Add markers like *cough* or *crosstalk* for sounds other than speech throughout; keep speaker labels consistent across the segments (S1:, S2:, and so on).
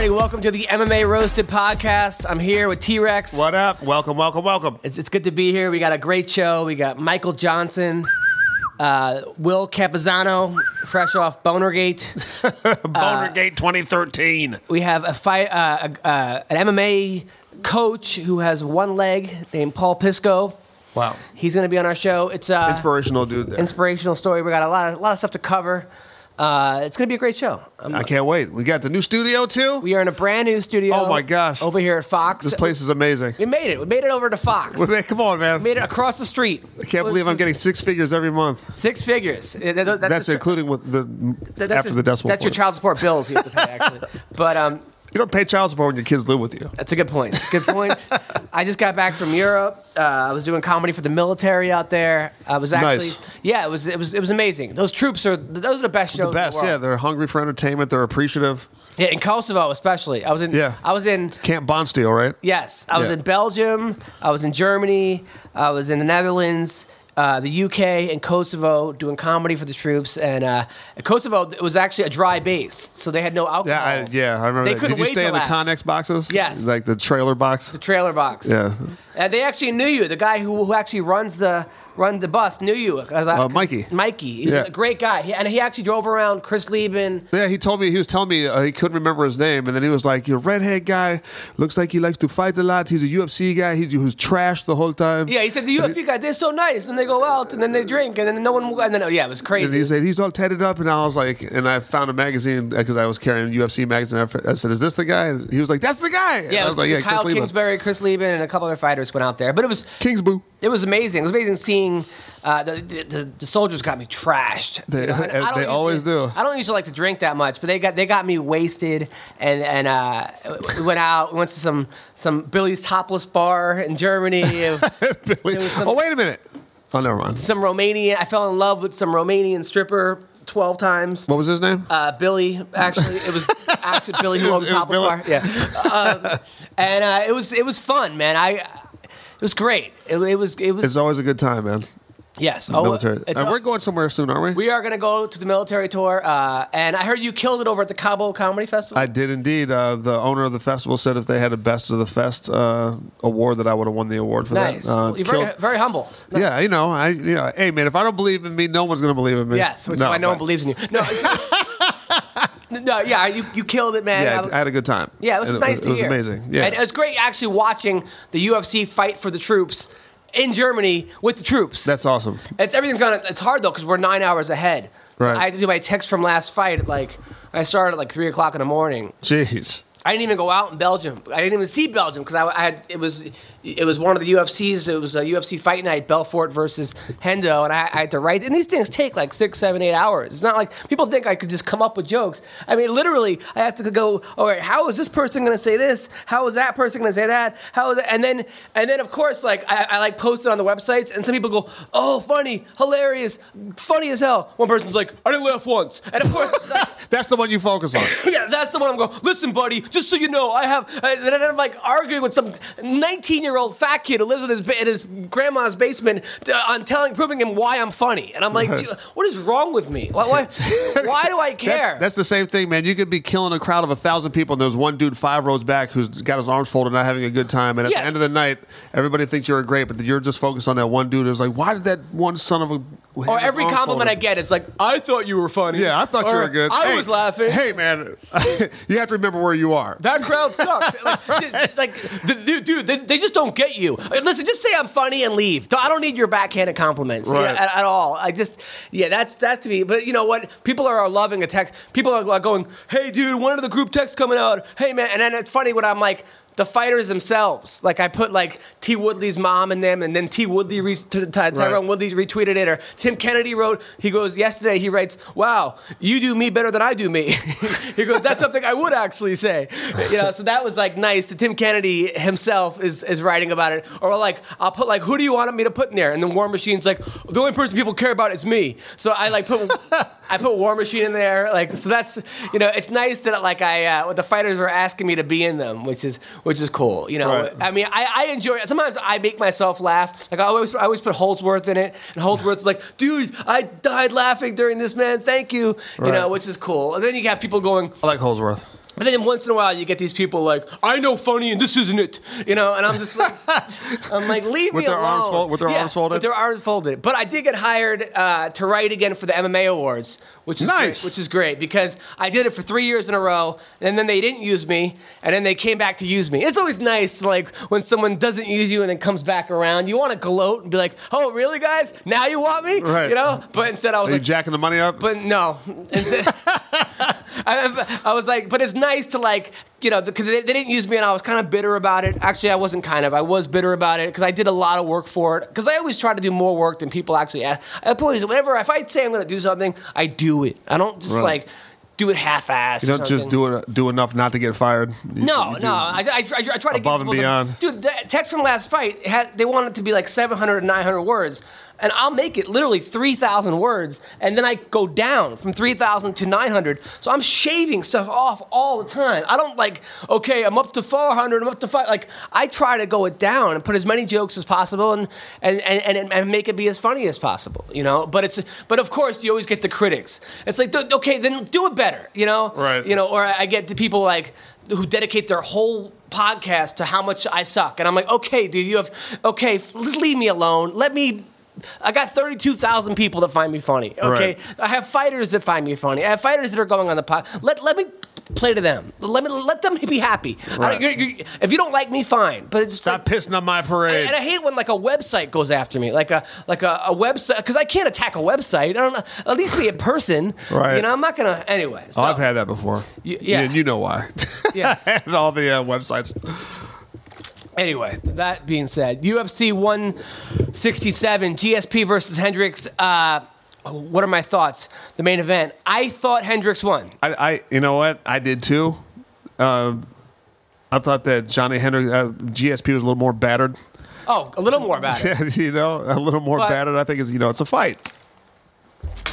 S1: everybody. Welcome to the MMA Roasted podcast. I'm here with T Rex.
S2: What up? Welcome, welcome, welcome.
S1: It's, it's good to be here. We got a great show. We got Michael Johnson, uh, Will Campuzano, fresh off Bonergate. *laughs*
S2: Bonergate 2013.
S1: We have a fight, uh, a- uh, an MMA coach who has one leg named Paul Pisco.
S2: Wow.
S1: He's going to be on our show. It's uh,
S2: Inspirational dude there.
S1: inspirational story. We got a lot of, a lot of stuff to cover. Uh, it's going to be a great show. Um,
S2: I can't wait. We got the new studio too.
S1: we are in a brand new studio.
S2: Oh my gosh.
S1: Over here at Fox.
S2: This place is amazing.
S1: We made it. We made it over to Fox. *laughs*
S2: Come on, man.
S1: We made it across the street.
S2: I can't believe I'm getting six figures every month.
S1: six figures. That's,
S2: That's
S1: a-
S2: including with the
S1: that-
S2: after the decimal
S1: That's your child support bills you have to pay, actually. *laughs* but um,
S2: You don't pay child support when your kids live with you.
S1: that's a good point. Good point. *laughs* I just got back from Europe. Uh, I was doing comedy for the military out there. I was actually,
S2: Nice.
S1: yeah, it was it was it was amazing. Those troops are those are the best shows.
S2: The best,
S1: in the
S2: yeah. They're hungry for entertainment. They're appreciative.
S1: yeah. In Kosovo, especially. I was in.
S2: Yeah.
S1: I was in.
S2: Camp Bondsteel, right?
S1: Yes, I was
S2: Yeah.
S1: in Belgium. I was in Germany. I was in the Netherlands, uh, the UK, and Kosovo doing comedy for the troops. And uh, Kosovo it was actually a dry base, so they had no alcohol.
S2: Yeah, I, yeah. I remember.
S1: They
S2: that.
S1: couldn't
S2: Did you
S1: wait
S2: stay in the
S1: laugh.
S2: Connex boxes?
S1: Yes.
S2: Like the trailer box.
S1: The trailer box.
S2: Yeah.
S1: Uh, they actually knew you. The guy who, who actually runs the run the bus knew you. I-
S2: Uh, Mikey.
S1: Mikey. He's
S2: Yeah.
S1: a great guy. He, and he actually drove around Chris Leben.
S2: Yeah, he told me he was telling me uh, he couldn't remember his name, and then he was like, "Your redhead guy looks like he likes to fight a lot. He's a UFC guy. He was trashed the whole time."
S1: Yeah, he said the UFC guy. They're so nice, and they go out, and then they drink, and then no one. And then yeah, it was
S2: And
S1: crazy.
S2: he said he's all tatted up, and I was like, and I found a magazine because I was carrying a UFC magazine. I said, "Is this the guy?" And he was like, "That's the guy." And
S1: yeah,
S2: I
S1: it
S2: was
S1: was
S2: like, "Yeah,
S1: Kyle
S2: Chris Leben.
S1: Kingsbury, Chris Leben, and a couple other fighters went out there. But it was
S2: Kingsboo."
S1: it was amazing. It was amazing seeing uh, the, the, the soldiers got me trashed.
S2: They-
S1: and I don't
S2: they always do.
S1: I don't usually like to drink that much, but they got they got me wasted, and and uh, went out, went to some some Billy's topless bar in Germany. *laughs* Some-
S2: oh, wait a minute. Oh, never mind.
S1: some Romanian. I fell in love with some Romanian stripper twelve times.
S2: What was his name?
S1: Uh, Billy, actually, it was actually Billy *laughs* who owned the
S2: It was
S1: topless bar. Yeah, um, and uh, it was it was fun, man. I it was great. It, it was it was
S2: it's always a good time, man.
S1: yes. Oh,
S2: Military. and we're going somewhere soon, aren't we?
S1: we are going to go to the military tour, uh, and I heard you killed it over at the Cabo Comedy Festival.
S2: I did indeed. Uh, the owner of the festival said if they had a best of the fest uh, award, that I would have won the award for
S1: nice.
S2: that. Uh,
S1: Well, You're very,
S2: killed-
S1: very humble.
S2: Yeah, you know, I, you know, hey man, if I don't believe in me, no one's gonna believe in me.
S1: Yes, which is why no one believes in you. No, *laughs* no, yeah, you, you killed it, man.
S2: Yeah,
S1: I-
S2: I had a good time.
S1: Yeah, it was
S2: And
S1: nice
S2: it,
S1: to
S2: was
S1: hear.
S2: amazing. Yeah,
S1: and it was great actually watching the UFC fight for the troops in Germany with the troops.
S2: that's awesome.
S1: It's everything's gonna. It's hard though because we're nine hours ahead. So
S2: Right.
S1: I had to do my text from last fight. At like I started at like three o'clock in the morning.
S2: Jeez.
S1: I didn't even go out in Belgium. I didn't even see Belgium because I, I had it was it was one of the UFCs. It was a UFC fight night, Belfort versus Hendo, and I, I had to write. And these things take like six, seven, eight hours. It's not like people think I could just come up with jokes. I mean, literally, I have to go. All right, how is this person going to say this? How is that person going to say that? How is that? And then and then of course, like I, I like post it on the websites, and some people go, "Oh, funny, hilarious, funny as hell." One person's like, "I didn't laugh once," and of course. *laughs*
S2: That's the one you focus on. *laughs*
S1: Yeah, that's the one I'm going. Listen, buddy, just so you know, I have. uh, And then I'm like arguing with some 19 year old fat kid who lives in his in his grandma's basement on telling, proving him why I'm funny. And I'm like, what is wrong with me? Why, why, *laughs* why do I care?
S2: That's, that's the same thing, man. You could be killing a crowd of a thousand people, and there's one dude five rows back who's got his arms folded, not having a good time. And at
S1: Yeah.
S2: the end of the night, everybody thinks you're great, but you're just focused on that one dude who's like, why did that one son of a.
S1: or every compliment I get is like, I thought you were funny.
S2: Yeah, I thought you were good.
S1: I
S2: Hey,
S1: was laughing.
S2: Hey, man, *laughs* you have to remember where you are.
S1: That crowd sucks. like, *laughs* dude, dude they, they just don't get you. Listen, just say I'm funny and leave. I don't need your backhanded compliments
S2: Right.
S1: at, at all. I just, yeah, that's that's to me. But you know what? People are loving a text. People are like going, "Hey, dude, one of the group texts coming out. Hey, man." And then it's funny when I'm like. The fighters themselves, like I put like T Woodley's mom in them, and then T Woodley, re- Ty- Tyrone
S2: Right.
S1: Woodley retweeted it, or Tim Kennedy wrote. He goes yesterday. He writes, "Wow, you do me better than I do me." *laughs* he goes, "That's something I would actually say." You know, so that was like nice. That Tim Kennedy himself is is writing about it, or like I'll put like, "Who do you want me to put in there?" And then War Machine's like, "The only person people care about is me." So I like put I put War Machine in there, like so that's you know it's nice that like I uh, what the fighters were asking me to be in them, which is which is cool. You know,
S2: Right.
S1: I mean, I, I enjoy it. Sometimes I make myself laugh. Like I always, I always put Holdsworth in it, and Holdsworth's like, "Dude, I died laughing during this, man. Thank you." You know, which is cool. And then you got people going,
S2: I like Holdsworth.
S1: But then once in a while, you get these people like, "I know funny, and this isn't it," you know. And I'm just like, *laughs* I'm like, leave
S2: With
S1: me
S2: their
S1: alone.
S2: arms fold- with their
S1: Yeah,
S2: arms folded?
S1: With their arms folded. But I did get hired uh, to write again for the MMA awards, which is
S2: Nice.
S1: great, which is great because I did it for three years in a row, and then they didn't use me, and then they came back to use me. It's always nice, like when someone doesn't use you and then comes back around. You want to gloat and be like, "Oh, really, guys? Now you want me?"
S2: Right.
S1: You know. But instead, I was
S2: Are you
S1: like,
S2: jacking the money up?
S1: but no. *laughs* *laughs* I, I was like, but it's nice to like, you know, because they, they didn't use me and I was kind of bitter about it. Actually, I wasn't kind of. I was bitter about it because I did a lot of work for it. Because I always try to do more work than people actually ask. I always, whenever, if I say I'm going to do something, I do it. I don't just
S2: Right.
S1: like do it half-assed.
S2: you don't just do it, do enough not to get fired. You-
S1: No,
S2: you
S1: no. I, I, I, try- to
S2: Above
S1: get
S2: and
S1: people to-
S2: beyond.
S1: dude, the text from last fight, had, they wanted it to be like 700, 900 words. And I'll make it literally 3,000 words. And then I go down from 3,000 to 900. So I'm shaving stuff off all the time. I don't like, okay, I'm up to 400, I'm up to five. Like, I try to go it down and put as many jokes as possible and, and, and, and, and make it be as funny as possible, you know? But it's, but of course, you always get the critics. It's like, okay, then do it better, you know?
S2: Right.
S1: You know, or I get the people like, who dedicate their whole podcast to how much I suck. And I'm like, okay, dude, you have, okay, just leave me alone. Let me, I got 32,000 people that find me funny. Okay.
S2: Right.
S1: I have fighters that find me funny. I have fighters that are going on the pod. Let, let me play to them. Let me, let them be happy.
S2: Right.
S1: you're- you're- if you don't like me, fine. But
S2: Stop
S1: like,
S2: pissing on my parade.
S1: and I hate when like a website goes after me, like a like a, a website, because I can't attack a website. I don't know. At least be a person,
S2: Right.
S1: You know, I'm not gonna. Anyway, so,
S2: oh, I've had that before.
S1: Y- yeah.
S2: And you know why.
S1: Yes. *laughs*
S2: and all the uh, websites.
S1: Anyway, that being said, UFC 167, GSP versus Hendricks. Uh, what are my thoughts? The main event. I thought Hendricks won.
S2: I, I, you know what? I did too. Um, I thought that Johnny Hendricks, uh, GSP was a little more battered.
S1: Oh, a little more battered. *laughs*
S2: you know, a little more
S1: But-
S2: battered. I think is, you know, it's a fight.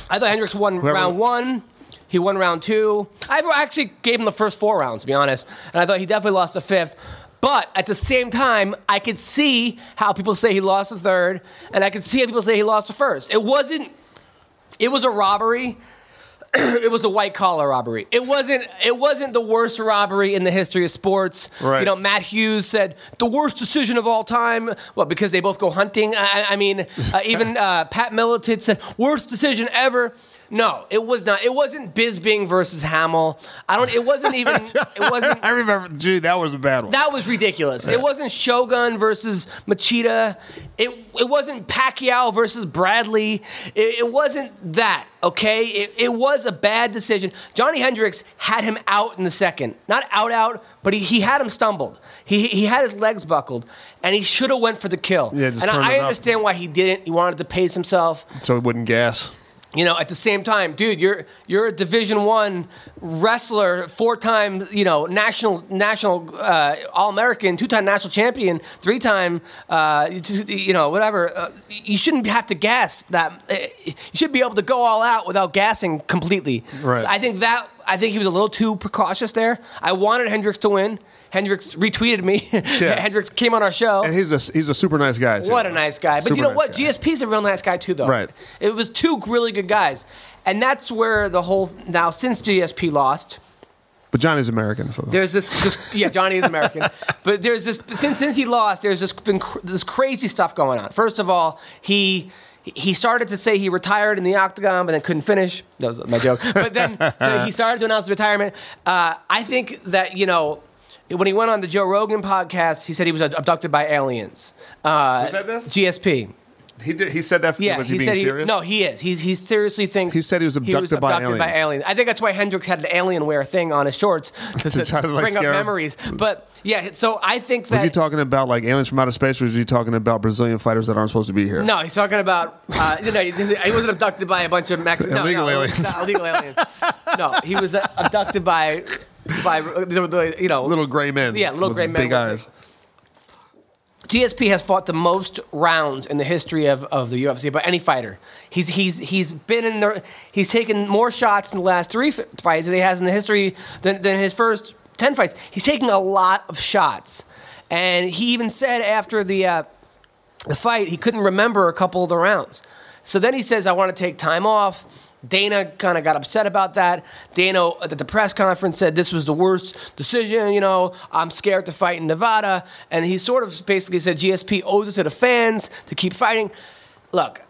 S1: I thought Hendricks won
S2: Whoever-
S1: round one. He won round two. I actually gave him the first four rounds, to be honest, and I thought he definitely lost the fifth. But at the same time, I could see how people say he lost the third, and I could see how people say he lost the first. It wasn't. It was a robbery. *clears throat* it was a white collar robbery. It wasn't. It wasn't the worst robbery in the history of sports.
S2: Right.
S1: You know, Matt Hughes said the worst decision of all time. Well, because they both go hunting. I, I mean, uh, even uh, Pat Miletich said worst decision ever. No, it was not. It wasn't Bisping versus Hamill. I don't. It wasn't even. It *laughs* wasn't.
S2: I remember, gee, that was a bad one.
S1: That was ridiculous. It wasn't Shogun versus Machida. It it wasn't Pacquiao versus Bradley. It, it wasn't that. Okay, it, it was a bad decision. Johnny Hendricks had him out in the second, not out out, but he, he had him stumbled. He he had his legs buckled, and he should have went for the kill.
S2: Yeah, just
S1: and I, I
S2: it up.
S1: understand why he didn't. He wanted to pace himself
S2: so he wouldn't gas.
S1: You know at the same time dude you're you're a division one wrestler four-time you know national national uh, all-american two-time national champion three-time uh, you- you know whatever uh, you shouldn't have to gas that uh, you should be able to go all out without gassing completely.
S2: Right.
S1: So i think that i think he was a little too precautious there. I wanted hendricks to win hendricks retweeted me *laughs*
S2: Yeah.
S1: hendricks came on our show
S2: And he's a he's a super nice guy. Too.
S1: what a nice guy. But
S2: Super
S1: you know
S2: nice
S1: what?
S2: guy.
S1: GSP's a real nice guy too, though.
S2: Right.
S1: It was two really good guys. And that's where the whole now since GSP lost,
S2: But Johnny's American, so
S1: there's this just yeah, Johnny is American. *laughs* but there's this since since he lost, there's this been cr- this crazy stuff going on. First of all, he he started to say he retired in the octagon, but then couldn't finish. That was my joke. But then so he *laughs* started to announce his retirement. Uh, I think that you know. When he went on the Joe Rogan podcast, he said he was abducted by aliens. Uh,
S2: Who said this?
S1: GSP.
S2: he did. He said that.
S1: Yeah,
S2: was he,
S1: he,
S2: being serious?
S1: he, no, he is. He's he seriously thinks
S2: He said he was abducted by aliens.
S1: I think that's why Hendricks had an Alienware thing on his shorts *laughs* to,
S2: To try to, like,
S1: bring up
S2: him.
S1: memories. But yeah, so I think
S2: Was he talking about like aliens from outer space, or was he talking about Brazilian fighters that aren't supposed to be here?
S1: no, he's talking about uh, *laughs* you know he he wasn't abducted by a bunch of Mexicans.
S2: Illegal
S1: no, no,
S2: aliens.
S1: not illegal aliens. no, he was uh, abducted by by uh, the, the, you know
S2: Little gray men.
S1: Yeah, little gray men
S2: big eyes.
S1: GSP has fought the most rounds in the history of, of the UFC by any fighter. He's he's he's been in the he's taken more shots in the last three fights than he has in the history than, than his first ten fights. He's taking a lot of shots, and he even said after the uh, the fight he couldn't remember a couple of the rounds. So then he says, "I want to take time off." Dana kind of got upset about that. Dana at the press conference said this was the worst decision. You know, I'm scared to fight in Nevada, and he sort of basically said GSP owes it to the fans to keep fighting. Look,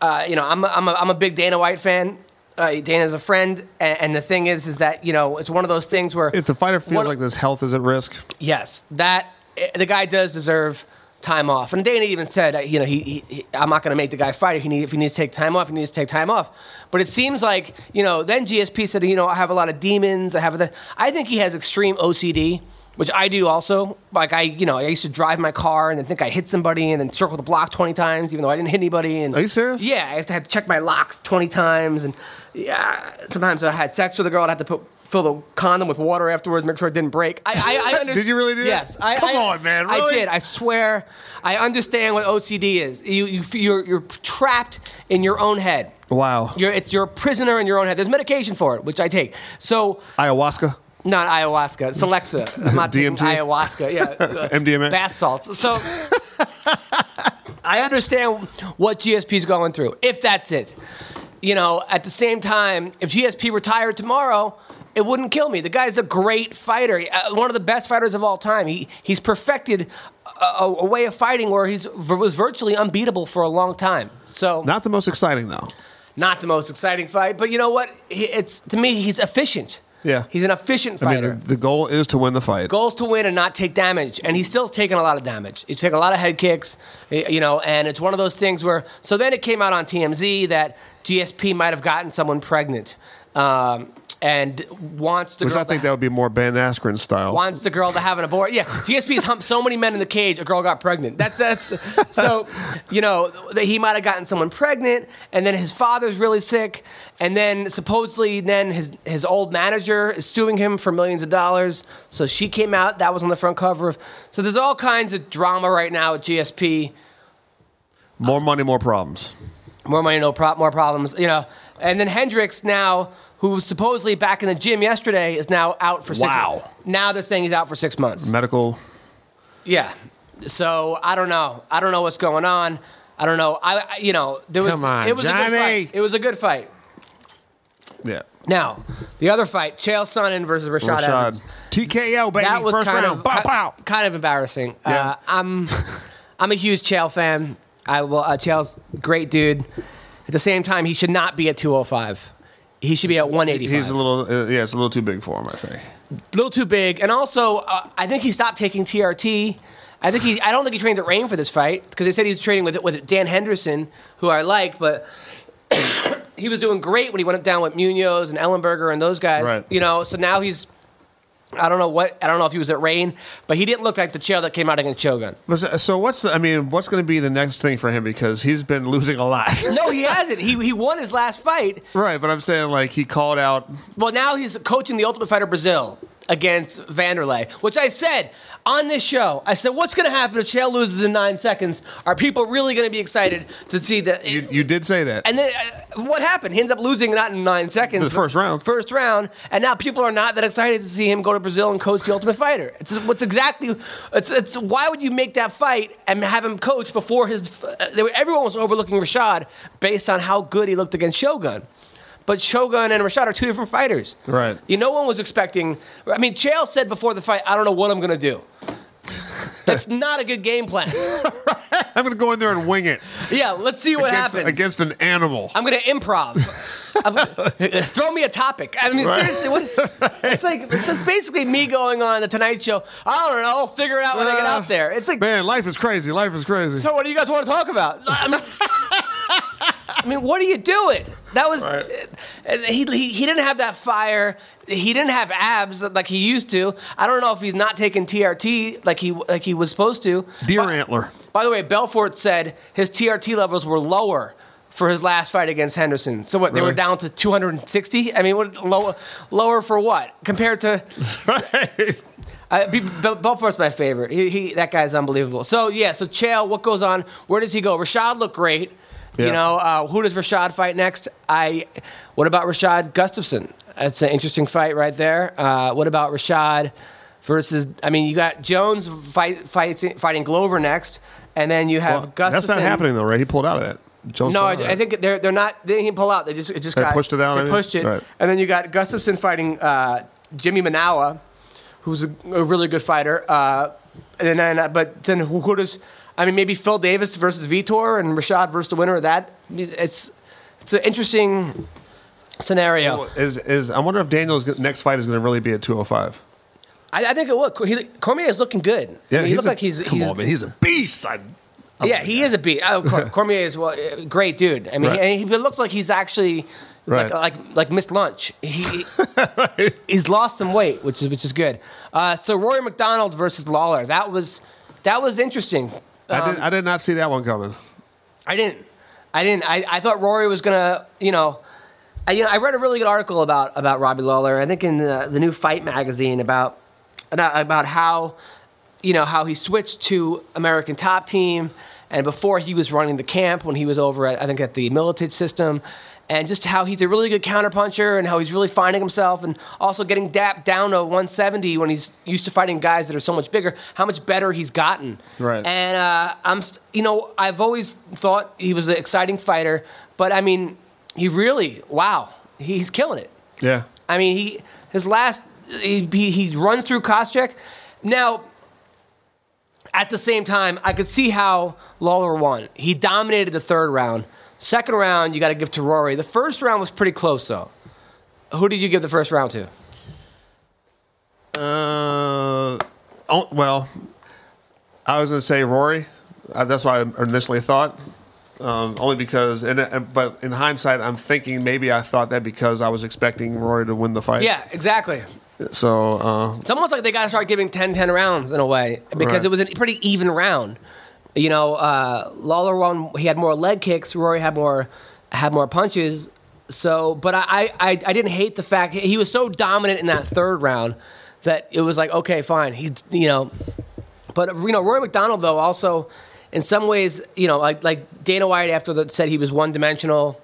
S1: uh, you know, I'm a, I'm, a, I'm a big Dana White fan. Uh, Dana's a friend, and, and the thing is, is that you know, it's one of those things where
S2: If the fighter feels
S1: What-
S2: like this health is at risk,
S1: Yes, that eh, the guy does deserve time off. And Dana even said, you know, he, he, he- I'm not going to make the guy fight. If he, need, if he needs to take time off, he needs to take time off. But it seems like, you know, then GSP said, you know, I have a lot of demons. I have the. I think he has extreme OCD. Which I do also. Like I, you know, I used to drive my car and then think I hit somebody and then circle the block twenty times, even though I didn't hit anybody. And
S2: Are you serious?
S1: Yeah, I have to, have to check my locks twenty times, and yeah, sometimes I had sex with a girl. I had to put fill the condom with water afterwards, make sure it didn't break. I, I, I understand. *laughs*
S2: Did you really do that?
S1: Yes. I,
S2: Come
S1: I-
S2: on, man,
S1: I did. I swear. I understand what OCD is. You, you, you're, you're trapped in your own head.
S2: wow.
S1: You're, it's you're a prisoner in your own head. There's medication for it, which I take. So
S2: Ayahuasca.
S1: not ayahuasca, it's Alexa. *laughs* I'm not
S2: DMT?
S1: ayahuasca. Yeah, *laughs*
S2: MDMA?
S1: bath salts. So I understand what GSP's going through. If that's it, you know. At the same time, if GSP retired tomorrow. It wouldn't kill me. The guy's a great fighter, uh, one of the best fighters of all time. He he's perfected a, a, way of fighting where he's was virtually unbeatable for a long time. So
S2: Not the most exciting though.
S1: not the most exciting fight, but you know what? It's to me, he's efficient.
S2: Yeah.
S1: he's an efficient
S2: I
S1: fighter.
S2: mean, the goal is to win the fight.
S1: Goals to win and not take damage, and he's still taking a lot of damage. He's taking a lot of head kicks, you know, and it's one of those things where. So then it came out on TMZ that GSP might have gotten someone pregnant, um, and wants the
S2: Which
S1: girl
S2: I think that would be more Ben Askren style.
S1: wants the girl to have an abortion. Yeah, GSP's humped so many men in the cage, a girl got pregnant. That's that's *laughs* so, you know, that he might have gotten someone pregnant, and then his father's really sick, and then supposedly then his his old manager is suing him for millions of dollars. So she came out. That was on the front cover of. So there's all kinds of drama right now at GSP.
S2: More money, more problems.
S1: More money, no pro- more problems. You know, and then Hendricks now. Who was supposedly back in the gym yesterday is now out for six.
S2: Wow.
S1: Now they're saying he's out for six months.
S2: Medical.
S1: Yeah. So I don't know. I don't know what's going on. I don't know. I, I you know there was
S2: Come on,
S1: it was a good
S2: Johnny.
S1: fight. It was a good fight.
S2: Yeah.
S1: Now the other fight, Chael Sonnen versus Rashad, Evans.
S2: Rashad. TKO, baby.
S1: That was
S2: First
S1: kind
S2: round.
S1: of
S2: Pow,
S1: ki-
S2: pow.
S1: kind of embarrassing.
S2: Yeah.
S1: Uh, I'm *laughs* I'm a huge Chael fan. I will. Uh, Chael's great dude. At the same time, he should not be at 205. He should be at 185.
S2: He's a little, uh, yeah, it's a little too big for him, I think.
S1: A little too big, and also uh, I think he stopped taking TRT. I think he. I don't think he trained at Rain for this fight because they said he was training with with Dan Henderson, who I like, but *coughs* he was doing great when he went down with Munoz and Ellenberger and those guys.
S2: Right.
S1: You know, so now he's. I don't know what. I don't know if he was at Rain, but he didn't look like the Chael that came out against Shogun.
S2: So what's the, I mean, what's going to be the next thing for him because he's been *laughs* losing a lot.
S1: No, he hasn't. He he won his last fight.
S2: right, but I'm saying like he called out.
S1: Well, now he's coaching the Ultimate Fighter Brazil against Vanderlei, which I said on this show. I said, what's going to happen if Chael loses in nine seconds? Are people really going to be excited to see that?
S2: You, you did say that.
S1: and then uh, what happened? He ends up losing not in nine seconds.
S2: The first round.
S1: First round. And now people are not that excited to see him go to Brazil and coach the Ultimate Fighter. It's what's exactly. It's, it's why would you make that fight and have him coach before his? Uh, they were, everyone was overlooking Rashad based on how good he looked against Shogun. But Shogun and Rashad are two different fighters.
S2: Right.
S1: You know, no one was expecting. I mean, Chael said before the fight, "I don't know what I'm going to do." *laughs* That's not a good game plan. *laughs*
S2: I'm going to go in there and wing it
S1: Yeah, let's see what
S2: against,
S1: happens.
S2: against an animal.
S1: I'm gonna improv. I'm- *laughs* throw me a topic. I mean, seriously, what, it's like it's basically me going on the Tonight Show. I don't know. I'll figure it out when I get
S2: Uh,
S1: out there. It's like,
S2: Man, life is crazy. Life is crazy.
S1: so what do you guys want to talk about? I mean, I mean, what are you doing? That was
S2: Right.
S1: uh, he, he. He didn't have that fire. He didn't have abs like he used to. I don't know if he's not taking TRT like he like he was supposed to.
S2: Deer
S1: But-
S2: antler.
S1: by the way, Belfort said his TRT levels were lower for his last fight against Henderson. So what? They were down to 260. I mean, what lower lower for what compared to? *laughs* Uh, Be- Bel- Belfort's my favorite. He, he that guy's unbelievable. So yeah. So Chael, what goes on? Where does he go? Rashad looked great. You know, uh, who does Rashad fight next? I. What about Rashad Gustafsson? That's an interesting fight right there. Uh, what about Rashad versus? I mean, you got Jones fight, fights, fighting Glover next, and then you have
S2: Well,
S1: Gustafsson.
S2: that's not happening though, right? He pulled out of that. Jones
S1: No, I? I think they're they're not. They didn't pull out. They just it just
S2: They
S1: got
S2: pushed it out, I
S1: They
S2: mean?
S1: pushed it,
S2: Right.
S1: and then you got Gustafsson fighting uh, Jimi Manuwa, who's a, a really good fighter. Uh, and then, uh, but then who, who does? I mean, maybe Phil Davis versus Vitor and Rashad versus the winner of that. It's it's an interesting scenario.
S2: Is is I wonder if Daniel's next fight is going to really be at 205.
S1: I, I think it will. He, Cormier is looking good. I mean, he looks like he's
S2: come
S1: he's
S2: on, man, he's a beast. I,
S1: yeah, he is a beast. Oh, *laughs* Cormier is well, great dude. I mean,
S2: Right.
S1: and he, looks like he's actually
S2: Right.
S1: like, like like missed lunch. He *laughs* he's lost some weight, which is which is good. Uh, so Rory MacDonald versus Lawler. That was that was interesting.
S2: I
S1: Um,
S2: did I did not see that one coming.
S1: I didn't. I didn't. I, I thought Rory was gonna, you know, I, you know, I read a really good article about about Robbie Lawler. I think in the, the new Fight magazine about about how, you know, how he switched to American Top Team, and before he was running the camp when he was over at I think at the Miletich system, and just how he's a really good counterpuncher and how he's really finding himself, and also getting dapped down to 170 when he's used to fighting guys that are so much bigger. How much better he's gotten.
S2: Right.
S1: And uh, I'm, st- you know, I've always thought he was an exciting fighter, but I mean, he really, wow, he's killing it.
S2: Yeah.
S1: I mean, he his last he he, he runs through Koscheck. Now, at the same time, I could see how Lawler won. He dominated the third round. Second round, you got to give to Rory. The first round was pretty close, though. Who did you give the first round to?
S2: Uh, oh, well, I was going to say Rory. Uh, that's what I initially thought. Um, only because, and, and but in hindsight, I'm thinking maybe I thought that because I was expecting Rory to win the fight.
S1: Yeah, exactly.
S2: So uh,
S1: It's almost like they got to start giving 10 10 rounds in a way because
S2: Right.
S1: it was a pretty even round. You know, uh, Lawler won, he had more leg kicks, Rory had more had more punches. So, but I, I, I didn't hate the fact he was so dominant in that third round that it was like, okay, fine. He's, you know, but you know, Roy MacDonald though also, in some ways, you know, like like Dana White after the said he was one dimensional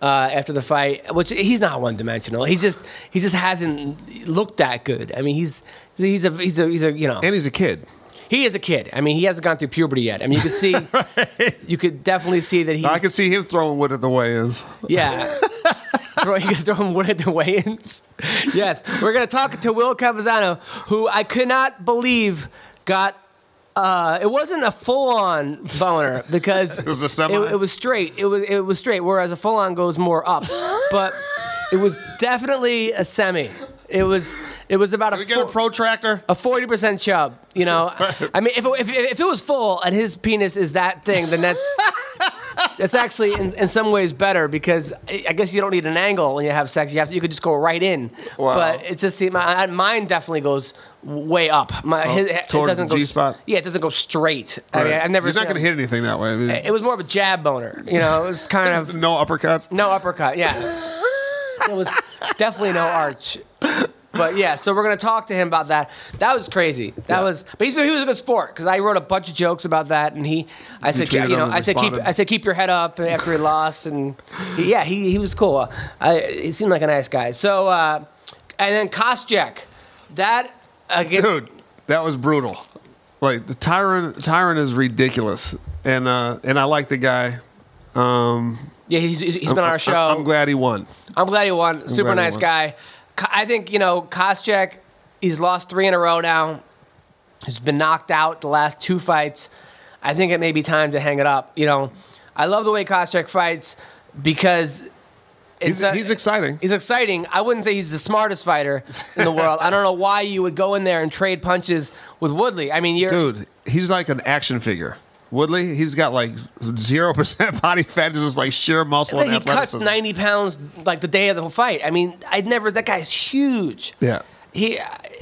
S1: uh, after the fight, which he's not one dimensional. He just he just hasn't looked that good. I mean, he's he's a he's a he's a you know
S2: and he's a kid.
S1: He is a kid. I mean, he hasn't gone through puberty yet. I mean, you could see *laughs* you could definitely see that he's
S2: I can see him throwing wood at the weigh-ins.
S1: yeah. *laughs* throwing, you could throw him wood at the weigh-ins. Yes, we're gonna talk to Will Campuzano, who I could not believe got. Uh, it wasn't a full-on boner because *laughs* it
S2: was a semi?
S1: It, it was straight. It was it was straight. Whereas a full-on goes more up, but it was definitely a semi. It was it was about a
S2: we get a protractor?
S1: a forty percent chub. You know, *laughs* I mean, if it, if, if it was full and his penis is that thing, then that's *laughs* that's actually in, in some ways better because I guess you don't need an angle when you have sex. You have to, you could just go right in.
S2: Wow.
S1: But it's just see, my, mine definitely goes way up. My oh, his, it
S2: Oh, towards
S1: doesn't
S2: the
S1: go
S2: G-spot?
S1: Yeah, it doesn't go straight. I mean,
S2: Right.
S1: I've never.
S2: He's not
S1: seen
S2: going to hit anything that way. I mean,
S1: It was more of a jab boner. You know, it was kind *laughs* of
S2: no uppercuts.
S1: no uppercut. Yeah, it was definitely no arch. But yeah, so we're gonna talk to him about that. That was crazy. That
S2: Yeah.
S1: was, but he's, he was a good sport because I wrote a bunch of jokes about that, and he, I said,
S2: tweeted
S1: you know, I said keep. I said keep your head up after he lost, and he, yeah, he he was cool. I, he seemed like a nice guy. So, uh, and then Koscheck, that against
S2: Dude, that was brutal. Like the Tyron, Tyron is ridiculous, and uh, and I like the guy. Um,
S1: yeah, he's, he's been on our show.
S2: I, am glad he won.
S1: I'm glad he won. Super
S2: glad he
S1: nice
S2: won.
S1: guy. I think you know Koscheck. He's lost three in a row now. He's been knocked out the last two fights. I think it may be time to hang it up. You know, I love the way Koscheck fights because it's
S2: He's,
S1: a-
S2: he's exciting.
S1: He's exciting. I wouldn't say he's the smartest fighter in the world. I don't know why you would go in there and trade punches with Woodley. I mean, you're
S2: Dude, he's like an action figure. Woodley, he's got like zero percent *laughs* body fat, it's just like sheer muscle and
S1: he cuts 90 pounds like the day of the fight. I mean, I'd never. That guy's huge.
S2: Yeah,
S1: He,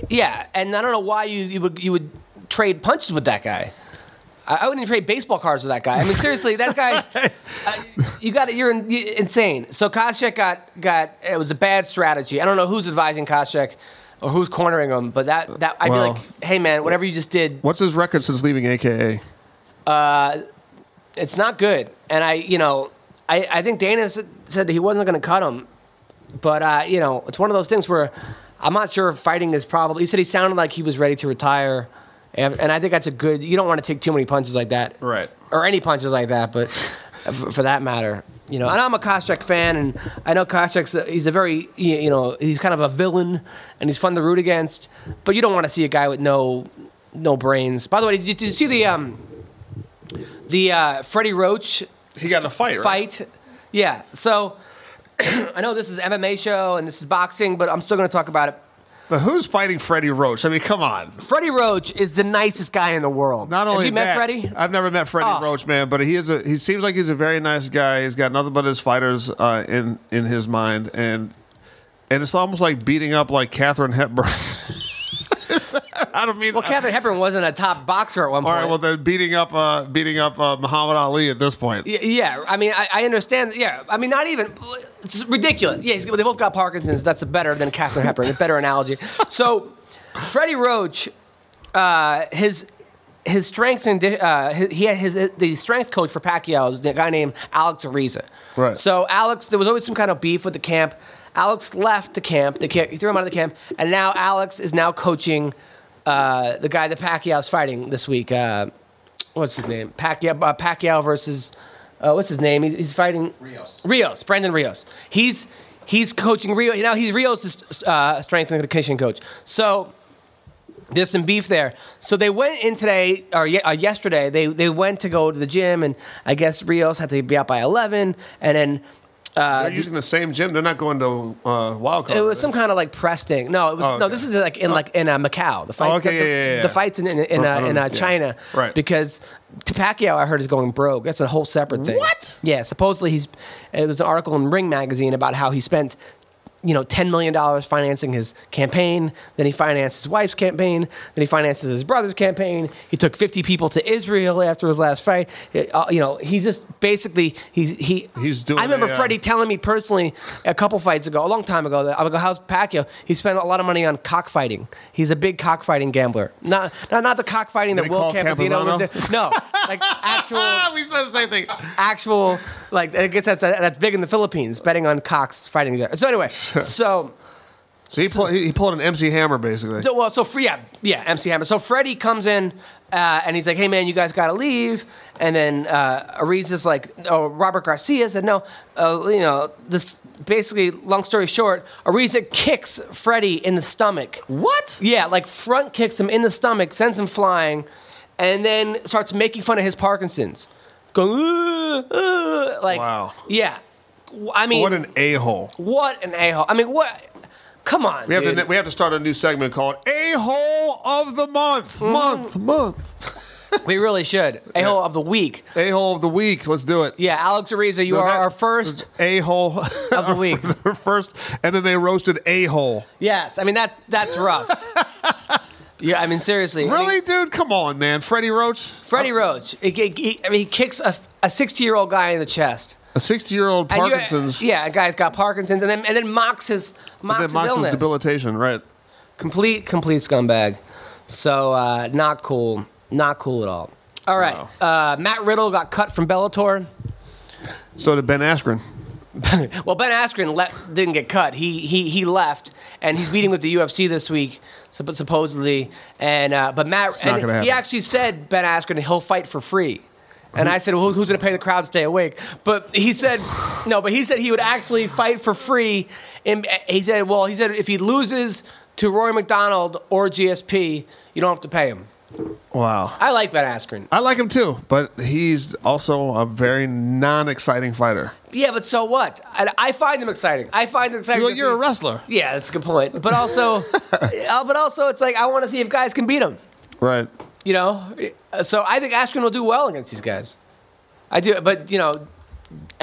S1: yeah, and I don't know why you, you would you would trade punches with that guy. I, I wouldn't even trade baseball cards with that guy. I mean, seriously, that guy, *laughs* uh, you got it. You're in, you, insane. So Koscheck got got it was a bad strategy. I don't know who's advising Koscheck or who's cornering him, but that that I'd
S2: Well-
S1: be like, hey man, whatever you just did,
S2: what's his record since leaving AKA?
S1: It's not good. And I, you know, I, I think Dana said, said that he wasn't going to cut him, but uh, you know, it's one of those things where I'm not sure if fighting is probably. He said he sounded like he was ready to retire, and, and I think that's a good. You don't want to take too many punches like that,
S2: Right.
S1: Or any punches like that, but for, for that matter. You know, and I'm a Koscheck fan, and I know Koscheck's a, he's a very you you know he's kind of a villain, and he's fun to root against. But you don't want to see a guy with no no brains. By the way, did you, did you see the um the uh, Freddie Roach
S2: He got in a fight, right?
S1: fight? Yeah. So *clears throat* I know this is MMA show and this is boxing, but I'm still going to talk about it.
S2: But who's fighting Freddie Roach? I mean, come on.
S1: Freddie Roach is the nicest guy in the world.
S2: Not only
S1: Have you met
S2: that,
S1: Freddie?
S2: I've never met Freddie
S1: Oh.
S2: Roach, man, but he is a. He seems like he's a very nice guy. He's got nothing but his fighters uh, in in his mind, and and it's almost like beating up like Katharine Hepburn. *laughs* *laughs* I don't mean.
S1: Well, Katharine Hepburn wasn't a top boxer at one point.
S2: All right, well then beating up uh, beating up uh, Muhammad Ali at this point.
S1: Y- yeah, I mean, I, I understand. Yeah, I mean, not even. It's ridiculous. Yeah, he's- they both got Parkinson's. That's better than Katharine Hepburn. A better analogy. So, Freddie Roach, uh, his his strength and uh, his, he had his the strength coach for Pacquiao was a guy named Alex Ariza.
S2: Right.
S1: So Alex, there was always some kind of beef with the camp. Alex left the camp. The camp he threw him out of the camp, and now Alex is now coaching uh, the guy that Pacquiao's fighting this week. Uh, what's his name? Pacquiao, uh, Pacquiao versus uh, what's his name? He's, he's fighting
S3: Rios.
S1: Rios, Brandon Rios. He's he's coaching Rios Now he's Rios' uh, strength and conditioning coach. So there's some beef there. So they went in today or ye- uh, yesterday. They they went to go to the gym, and I guess Rios had to be out by eleven, and then. Uh,
S2: They're using the same gym. They're not going to uh, wild card.
S1: it was some kind of like press thing. No, it was
S2: Oh,
S1: no.
S2: okay.
S1: This is like in like in uh, Macau. The fight.
S2: Oh, okay,
S1: the,
S2: yeah, yeah, yeah.
S1: the fights in in, in, uh, in uh. China.
S2: Right.
S1: Because Pacquiao, I heard, is going broke. That's a whole separate thing.
S2: What?
S1: Yeah. Supposedly he's. There was an article in Ring magazine about how he spent. You know, ten million dollars financing his campaign. Then he financed his wife's campaign. Then he finances his brother's campaign. He took fifty people to Israel after his last fight. Uh, you know, he just basically he he.
S2: He's doing
S1: I remember
S2: a, uh,
S1: Freddie telling me personally a couple fights ago, a long time ago, that I would go, "How's Pacquiao?" He spent a lot of money on cockfighting. He's a big cockfighting gambler. Not not, not the cockfighting that Will
S2: call
S1: Campuzano was doing. No, like *laughs* actual
S2: we said the same thing.
S1: actual like I guess that's that's big in the Philippines, betting on cocks fighting each other. So anyway, *laughs* so.
S2: So he, pull, he, pulled an MC Hammer basically.
S1: So, well, so free, yeah, yeah, MC Hammer. So Freddie comes in uh, and he's like, "Hey, man, you guys got to leave." And then uh, Ariza's like, "Oh, Robert Garcia said no." Uh, you know, this basically, long story short, Ariza kicks Freddie in the stomach.
S2: What?
S1: Yeah, like front kicks him in the stomach, sends him flying, and then starts making fun of his Parkinson's, going, "Uh, uh," like,
S2: Wow.
S1: yeah. I mean,
S2: What an a hole.
S1: what an a hole. I mean, what? Come on,
S2: We have
S1: dude.
S2: to we have to start a new segment called a hole of the month. Mm-hmm. Month month.
S1: We really should. *laughs* A hole of the week.
S2: A hole of the week. Let's do it.
S1: Yeah, Alex Ariza, you
S2: No,
S1: are our first. *laughs*
S2: A hole
S1: Of the *laughs* week.
S2: Our first MMA roasted a hole.
S1: Yes, I mean that's that's rough. yeah, I mean seriously. I mean,
S2: Really, dude? Come on, man. Freddie Roach,
S1: Freddie Roach. He, he- I mean, he kicks a a sixty year old guy in the chest.
S2: A sixty-year-old
S1: And you-
S2: Parkinson's.
S1: yeah, a guy's got Parkinson's, and then and then mocks his mocks
S2: That
S1: his
S2: mocks his
S1: illness.
S2: debilitation, right?
S1: complete complete scumbag. So uh, not cool. Not cool at all. All right, uh, Matt Riddle got cut from Bellator.
S2: So did Ben Askren. *laughs*
S1: Well, Ben Askren le- didn't get cut. He he he left, and he's meeting with the UFC this week, supp- supposedly. And uh, but Matt,
S2: not
S1: and
S2: gonna
S1: he
S2: happen.
S1: actually said Ben Askren he'll fight for free. And I said, well, who's going to pay the crowd to stay awake? But he said, no, but he said he would actually fight for free. And he said, well, he said if he loses to Roy MacDonald or GSP, you don't have to pay him.
S2: Wow.
S1: I like Ben Askren.
S2: I like him too, but he's also a very non-exciting fighter.
S1: Yeah, but so what? I, I find him exciting. I find it exciting.
S2: Well, you're a wrestler,
S1: Yeah, that's a good point. But also, *laughs* uh, but also, it's like I want to see if guys can beat him.
S2: right?
S1: You know, so I think Askren will do well against these guys. I do, but you know,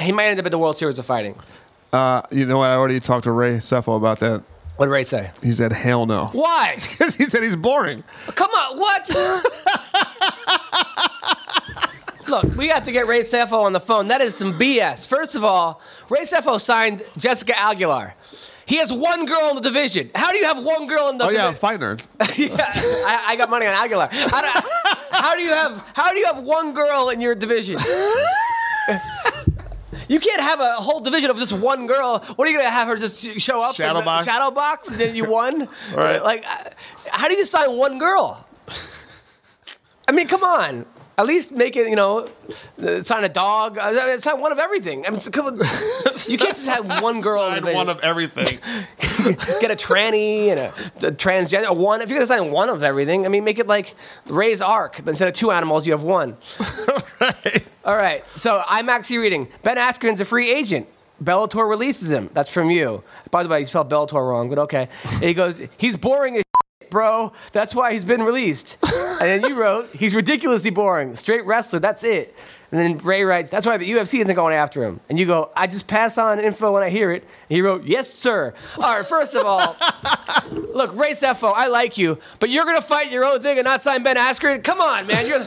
S1: he might end up at the World Series of Fighting.
S2: Uh, you know what? I already talked to Ray Sefo about that.
S1: What did Ray say?
S2: He said, "Hell no," *laughs*
S1: Why? *laughs*
S2: because he said he's boring.
S1: Come on, what? *laughs* Look, we have to get Ray Sefo on the phone. That is some BS. First of all, Ray Sefo signed Jessica Aguilar. He has one girl in the division. How do you have one girl in the
S2: Oh yeah,
S1: divi-
S2: fight nerd. *laughs*
S1: yeah, I, I got money on Aguilar. How do, how do you have how do you have one girl in your division? *laughs* You can't have a whole division of just one girl. What are you gonna have her just show up?
S2: Shadow
S1: and-
S2: box?
S1: Shadow box, and then you won. *laughs*
S2: Right.
S1: Like, uh, how do you sign one girl? I mean, come on. At least make it, you know, sign a dog. I mean, sign one of everything. I mean, it's a couple, you can't just have one girl.
S2: Sign one of everything. *laughs*
S1: get a tranny and a, a transgender. One, if you're gonna sign one of everything, I mean, make it like Ray's Ark. But instead of two animals, you have one. *laughs*
S2: right.
S1: All right. So I'm actually reading. Ben Askren's a free agent. Bellator releases him. That's from you. By the way, you spelled Bellator wrong, but okay. He goes, he's boring as bro. That's why he's been released. And then you *laughs* wrote, he's ridiculously boring. Straight wrestler. That's it. And then Ray writes, that's why the UFC isn't going after him. And you go, I just pass on info when I hear it. And he wrote, yes, sir. All right, first of all, *laughs* look, Ray Sefo, I like you, but you're going to fight your own thing and not sign Ben Askren? Come on, man. You're,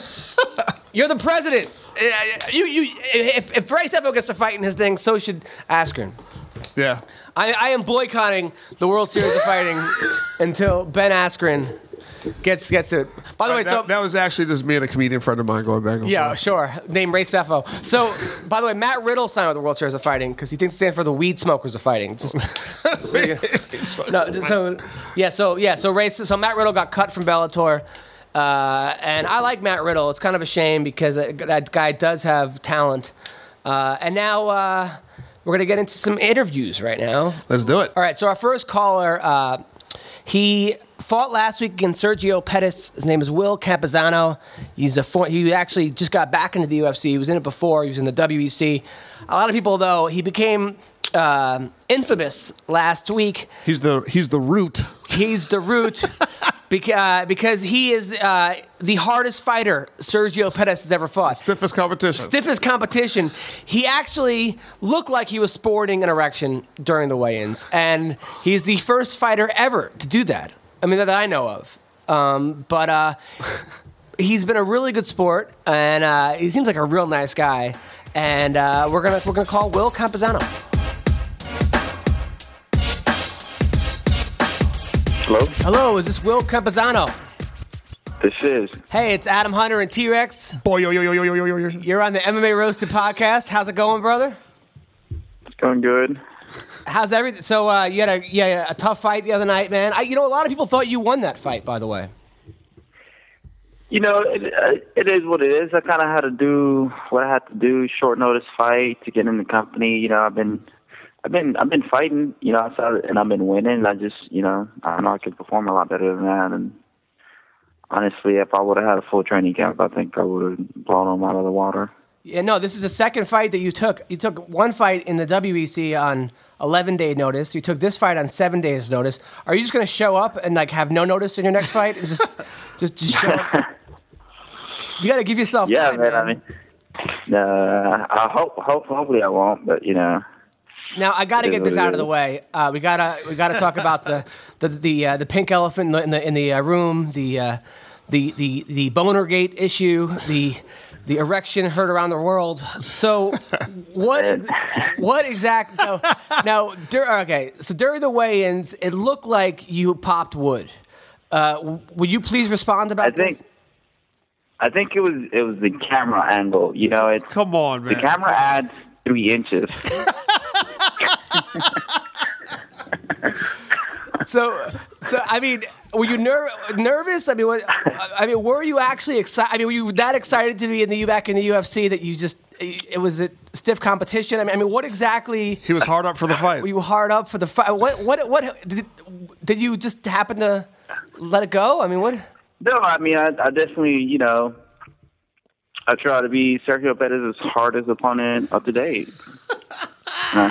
S1: *laughs* you're the president. You, you, if, if Ray Sefo gets to fight in his thing, so should Askren.
S2: Yeah.
S1: I, I am boycotting the World Series of Fighting *laughs* until Ben Askren gets gets it. By the way,
S2: that,
S1: so
S2: that was actually just me and a comedian friend of mine going back and forth.
S1: yeah,
S2: forth.
S1: sure. Name Ray Sefo. So, by the way, Matt Riddle signed with the World Series of Fighting because he thinks it stands for the weed smokers of fighting. Just, *laughs* so you- *laughs* no, so yeah, so yeah, so Ray, so Matt Riddle got cut from Bellator, uh, and I like Matt Riddle. It's kind of a shame because that that guy does have talent, uh, and now uh, we're gonna get into some interviews right now.
S2: Let's do it.
S1: All right, so our first caller, uh, he fought last week against Sergio Pettis. His name is Will Campuzano. He's a for- he actually just got back into the UFC. He was in it before. He was in the WEC. A lot of people, though, he became um infamous last week.
S2: He's the he's the root.
S1: He's the root *laughs* beca- uh, because he is uh, the hardest fighter Sergio Pettis has ever fought
S2: Stiffest competition.
S1: stiffest competition. He actually looked like he was sporting an erection during the weigh-ins, and he's the first fighter ever to do that. I mean, that I know of. Um, but uh, *laughs* he's been a really good sport, and uh, he seems like a real nice guy. And uh, we're gonna we're gonna call Will Campuzano.
S3: Hello?
S1: Hello, is this Will Campuzano?
S3: This is.
S1: Hey, it's Adam Hunter and T Rex.
S2: Boy, yo, yo, yo, yo, yo, yo, yo.
S1: You're on the MMA Roasted podcast. How's it going, brother?
S3: It's going good.
S1: How's everything? So uh, you had a yeah a tough fight the other night, man. I, you know, a lot of people thought you won that fight, by the way.
S3: You know, it, uh, it is what it is. I kind of had to do what I had to do, short notice fight to get in the company. You know, I've been I've been, I've been fighting. You know, outside, and I've been winning. I just, you know, I know I could perform a lot better than that. And honestly, if I would have had a full training camp, I think I would have blown them out of the water.
S1: Yeah, no, this is the second fight that you took. You took one fight in the WEC on 11 day notice. You took this fight on seven days notice. Are you just going to show up and like have no notice in your next fight? Just, *laughs* just, just show up. *laughs* You got to give yourself.
S3: Yeah,
S1: time,
S3: man. I mean, uh, I hope, hope, hopefully, I won't. But you know,
S1: Now I got to get this out of the way. Uh, we gotta we gotta talk about the the the, uh, the pink elephant in the in the, in the uh, room, the uh, the the the boner gate issue, the the erection heard around the world. So what what exact so, now? Dur- okay, so during the weigh-ins, it looked like you popped wood. Uh, w- would you please respond about
S3: I think,
S1: this?
S3: I think it was it was the camera angle. You know, it's
S2: Come on, man.
S3: The camera adds three inches. *laughs*
S1: So, so I mean, were you ner- nervous? I mean, what, I mean, were you actually excited? I mean, were you that excited to be in the back in the UFC that you just it was a stiff competition? I mean, I mean, what exactly?
S2: He was hard up for the fight.
S1: Were you hard up for the fight? What what what did, did you just happen to let it go? I mean, what?
S3: no, I mean, I, I definitely, you know, I try to be Sergio Pettis' hardest opponent up to date. Uh,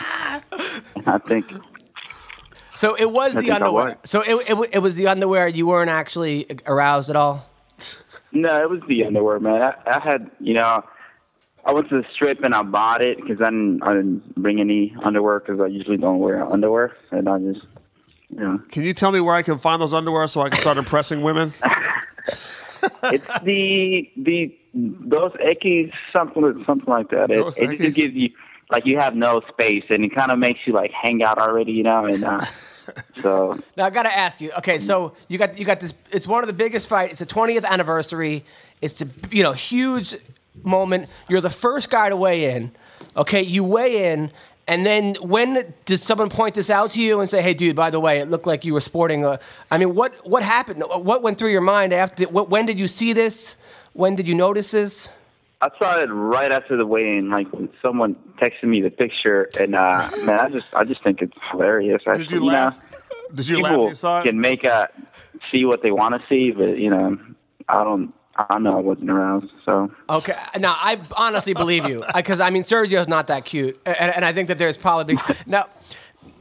S3: I think
S1: So it was
S3: I
S1: the underwear. So it, it it was the underwear. You weren't actually aroused at all.
S3: no, it was the underwear, man. I, I had, you know, I went to the strip and I bought it because I didn't, I didn't bring any underwear because I usually don't wear underwear, and I just, you know,
S2: Can you tell me where I can find those underwear so I can start *laughs* impressing women? *laughs*
S3: it's the the those eckies something something like that. It, it just gives you like you have no space, and it kind of makes you like hang out already, you know. And uh, *laughs* so
S1: Now I got to ask you. Okay, so you got you got this. It's one of the biggest fight. It's the 20th anniversary. It's a you know huge moment. You're the first guy to weigh in. Okay, you weigh in, and then when did someone point this out to you and say, "Hey, dude, by the way, it looked like you were sporting a"? I mean, what what happened? What went through your mind after? What, when did you see this? When did you notice this?
S3: I saw it right after the weigh-in. Like someone texted me the picture, and uh, man, I just I just think it's hilarious. Actually,
S2: Did you laugh?
S3: know?
S2: Did you laugh
S3: people
S2: you saw it?
S3: can make a see what they want to see, but you know, I don't. I know I wasn't aroused, so
S1: Okay, now I honestly believe you because I mean Sergio's not that cute, and, and I think that there's probably now.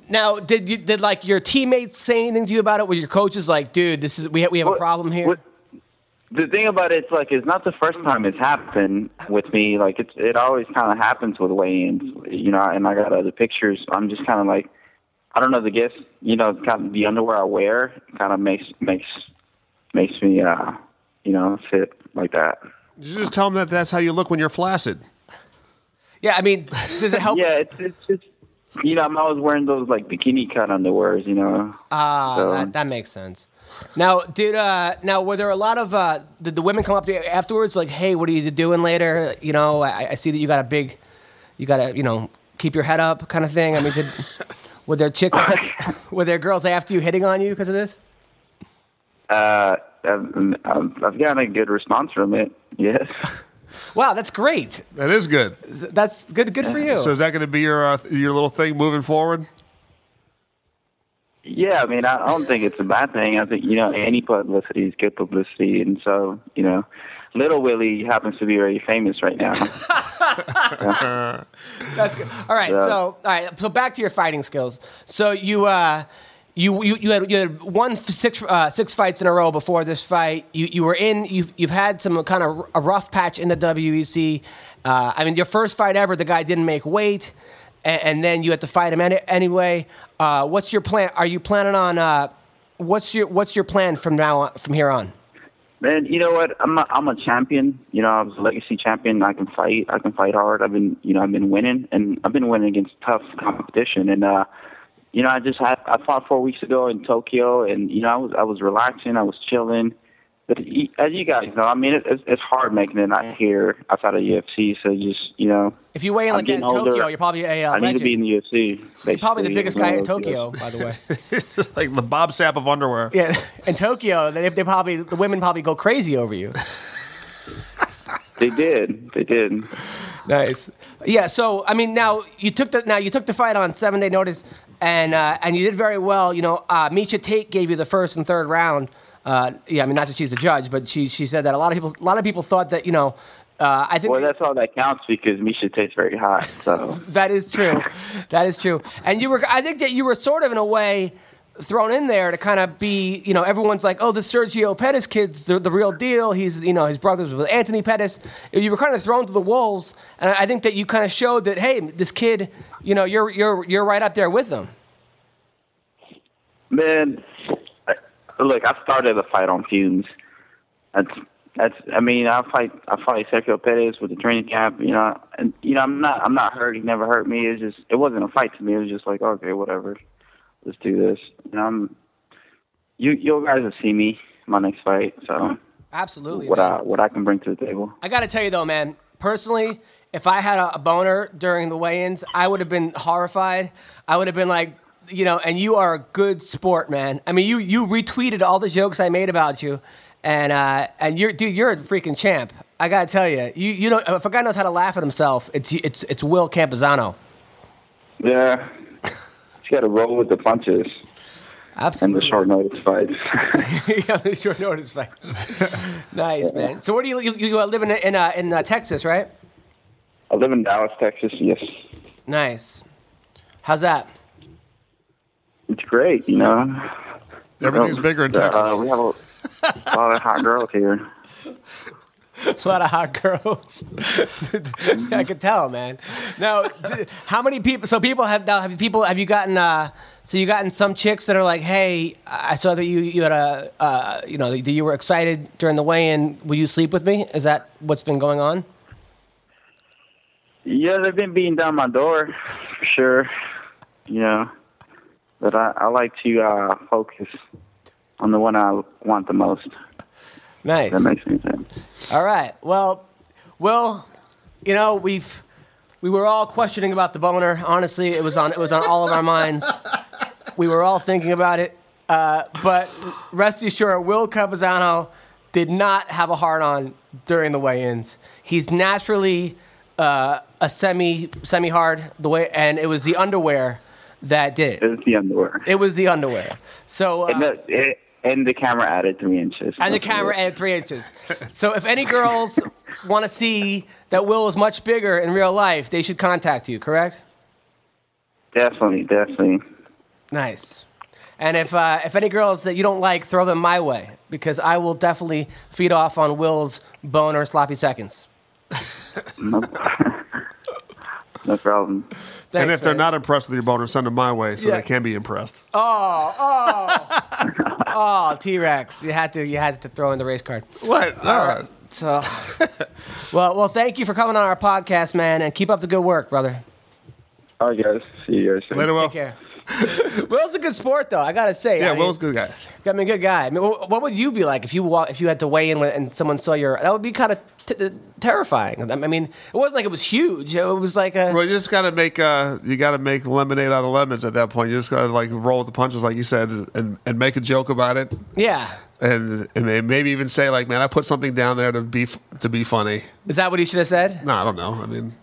S1: Now, did you did like your teammates say anything to you about it? Were your coaches like, "Dude, this is we have, we have a problem here"?
S3: what- the thing about it, it's like it's not the first time it's happened with me. Like it's it always kind of happens with weigh-ins, you know. And I got other pictures. I'm just kind of like, I don't know. The guess, you know, kind of the underwear I wear kind of makes makes makes me, uh, you know, fit like that.
S2: Did you just tell them that that's how you look when you're flaccid?
S1: yeah, I mean, does it help? *laughs*
S3: Yeah, it's it's just you know, I'm always wearing those like bikini cut underwears, you know.
S1: Ah,
S3: So-
S1: that, that makes sense. Now, did uh, now were there a lot of uh, did the women come up to you afterwards like, "Hey, what are you doing later?" You know, I, I see that you got a big, you got to you know keep your head up kind of thing. I mean, did *laughs* were there chicks, *coughs* were there girls after you hitting on you because of this?
S3: Uh, I've, I've I've gotten a good response from it. Yes. *laughs*
S1: Wow, that's great.
S2: That is good.
S1: That's good. Good for you.
S2: So is that going to be your uh, your little thing moving forward?
S3: Yeah, I mean, I I don't think it's a bad thing. I think you know any publicity is good publicity, and so you know, Little Willie happens to be very famous right now. *laughs*
S1: That's good. All right.
S3: Yeah.
S1: So, all right. So back to your fighting skills. So you, uh, you, you, you had you had won six uh, six fights in a row before this fight. You you were in. You've you've had some kind of a rough patch in the WEC. Uh, I mean, your first fight ever, the guy didn't make weight, and, and then you had to fight him any, anyway. Uh, what's your plan? Are you planning on? Uh, what's your What's your plan from now on, from here on?
S3: Man, you know what? I'm a, I'm a champion. You know, I was a legacy champion. I can fight. I can fight hard. I've been, you know, I've been winning, and I've been winning against tough competition. And uh, you know, I just had I fought four weeks ago in Tokyo, and you know, I was I was relaxing. I was chilling. But as you guys know, I mean, it, it's, it's hard making it out here outside of UFC. So just you know,
S1: If you weigh in
S3: I'm
S1: like that in
S3: getting older.
S1: Tokyo, you're probably a uh,
S3: I need to be in the UFC. Basically.
S1: probably the biggest guy in
S3: You know,
S1: Tokyo, by the way. *laughs*
S2: like the Bob Sapp of underwear.
S1: Yeah, *laughs* in Tokyo, they, they probably the women probably go crazy over you. *laughs*
S3: They did. They did.
S1: Nice. Yeah. So I mean, now you took the now you took the fight on seven day notice, and uh, and you did very well. You know, uh, Miesha Tate gave you the first and third round. Uh, yeah, I mean, not that she's a judge, but she she said that a lot of people a lot of people thought that you know. Uh, I think
S3: Well, that's all that counts because Miesha Tate's very hot. So *laughs*
S1: that is true. that is true. And you were, I think that you were sort of in a way thrown in there to kind of be, you know, everyone's like, oh, the Sergio Pettis kid's the, the real deal. He's, you know, his brother's with Anthony Pettis. You were kind of thrown to the wolves, and I think that you kind of showed that, hey, this kid, you know, you're you're you're right up there with them.
S3: Man, look, I started the fight on fumes. That's that's. I mean, I fight. I fight Sergio Pettis with the training camp. You know, and you know, I'm not. I'm not hurt. He never hurt me. It's just. It wasn't a fight to me. It was just like, okay, whatever. Let's do this. You know, I'm. You you guys will see me my next fight. So
S1: Absolutely.
S3: what
S1: man.
S3: I what I can bring to the table.
S1: I got to tell you though, man. Personally, if I had a, a boner during the weigh-ins, I would have been horrified. I would have been like, you know, and you are a good sport, man. I mean, you you retweeted all the jokes I made about you, and uh, and you're dude, you're a freaking champ. I gotta tell you, you you know, if a guy knows how to laugh at himself, it's it's it's Will Campuzano.
S3: Yeah, you got to roll with the punches
S1: Absolutely.
S3: and the short notice fights. *laughs*
S1: yeah, the short notice fights. *laughs* nice, man. So where do you you, you live in in uh, in uh, Texas, right?
S3: I live in Dallas, Texas. Yes.
S1: Nice. How's that?
S3: It's great, you know.
S2: Everything's bigger in Texas.
S3: Uh, we have a, a lot of hot girls here. *laughs*
S1: a lot of hot girls. *laughs* I could tell, man. Now, how many people? So people have now. Have people? Have you gotten? Uh, so you gotten some chicks that are like, "Hey, I saw that you you had a, uh, you know, that you were excited during the weigh-in. Will you sleep with me? Is that what's been going on?
S3: Yeah, they've been beating down my door, for sure. You know, but I, I like to uh, focus on the one I want the most.
S1: Nice.
S3: That makes any sense.
S1: All right. Well, well, you know we've we were all questioning about the boner. Honestly, it was on it was on all of our minds. We were all thinking about it. Uh, but rest assured, Will Campuzano did not have a hard on during the weigh-ins. He's naturally uh, a semi semi hard the way, and it was the underwear that did
S3: It
S1: it.
S3: was the underwear.
S1: It was the underwear. So. Uh,
S3: and, the, it, and the camera added three inches.
S1: and the camera added three inches. So if any girls *laughs* want to see that Will is much bigger in real life, they should contact you. Correct?
S3: Definitely, definitely.
S1: Nice. And if uh, if any girls that you don't like, throw them my way because I will definitely feed off on Will's boner sloppy seconds. *laughs*
S3: No, no problem.
S1: Thanks,
S2: and if they're
S1: man.
S2: not impressed with your boner, send them my way so
S1: Yeah.
S2: they can be impressed.
S1: oh oh, *laughs* oh, T Rex, you had to you had to throw in the race card.
S2: What? All right.
S1: So, well, well, thank you for coming on our podcast, man, and keep up the good work, brother.
S3: All right, guys. See you guys soon.
S2: Later, Will.
S1: Take care. *laughs* Will's a good sport, though. I gotta say.
S2: Yeah,
S1: I mean,
S2: Will's a good guy.
S1: I mean, good guy. I mean, what would you be like if you wa- if you had to weigh in and someone saw your? That would be kind of t- terrifying. I mean, it wasn't like it was huge. It was like a.
S2: Well, you just got to make uh, you got to make lemonade out of lemons at that point. You just got to like roll with the punches, like you said, and, and make a joke about it,
S1: Yeah.
S2: and, and maybe even say like, "Man, I put something down there to be to be funny."
S1: Is that what he should have said?
S2: No, I don't know. I mean,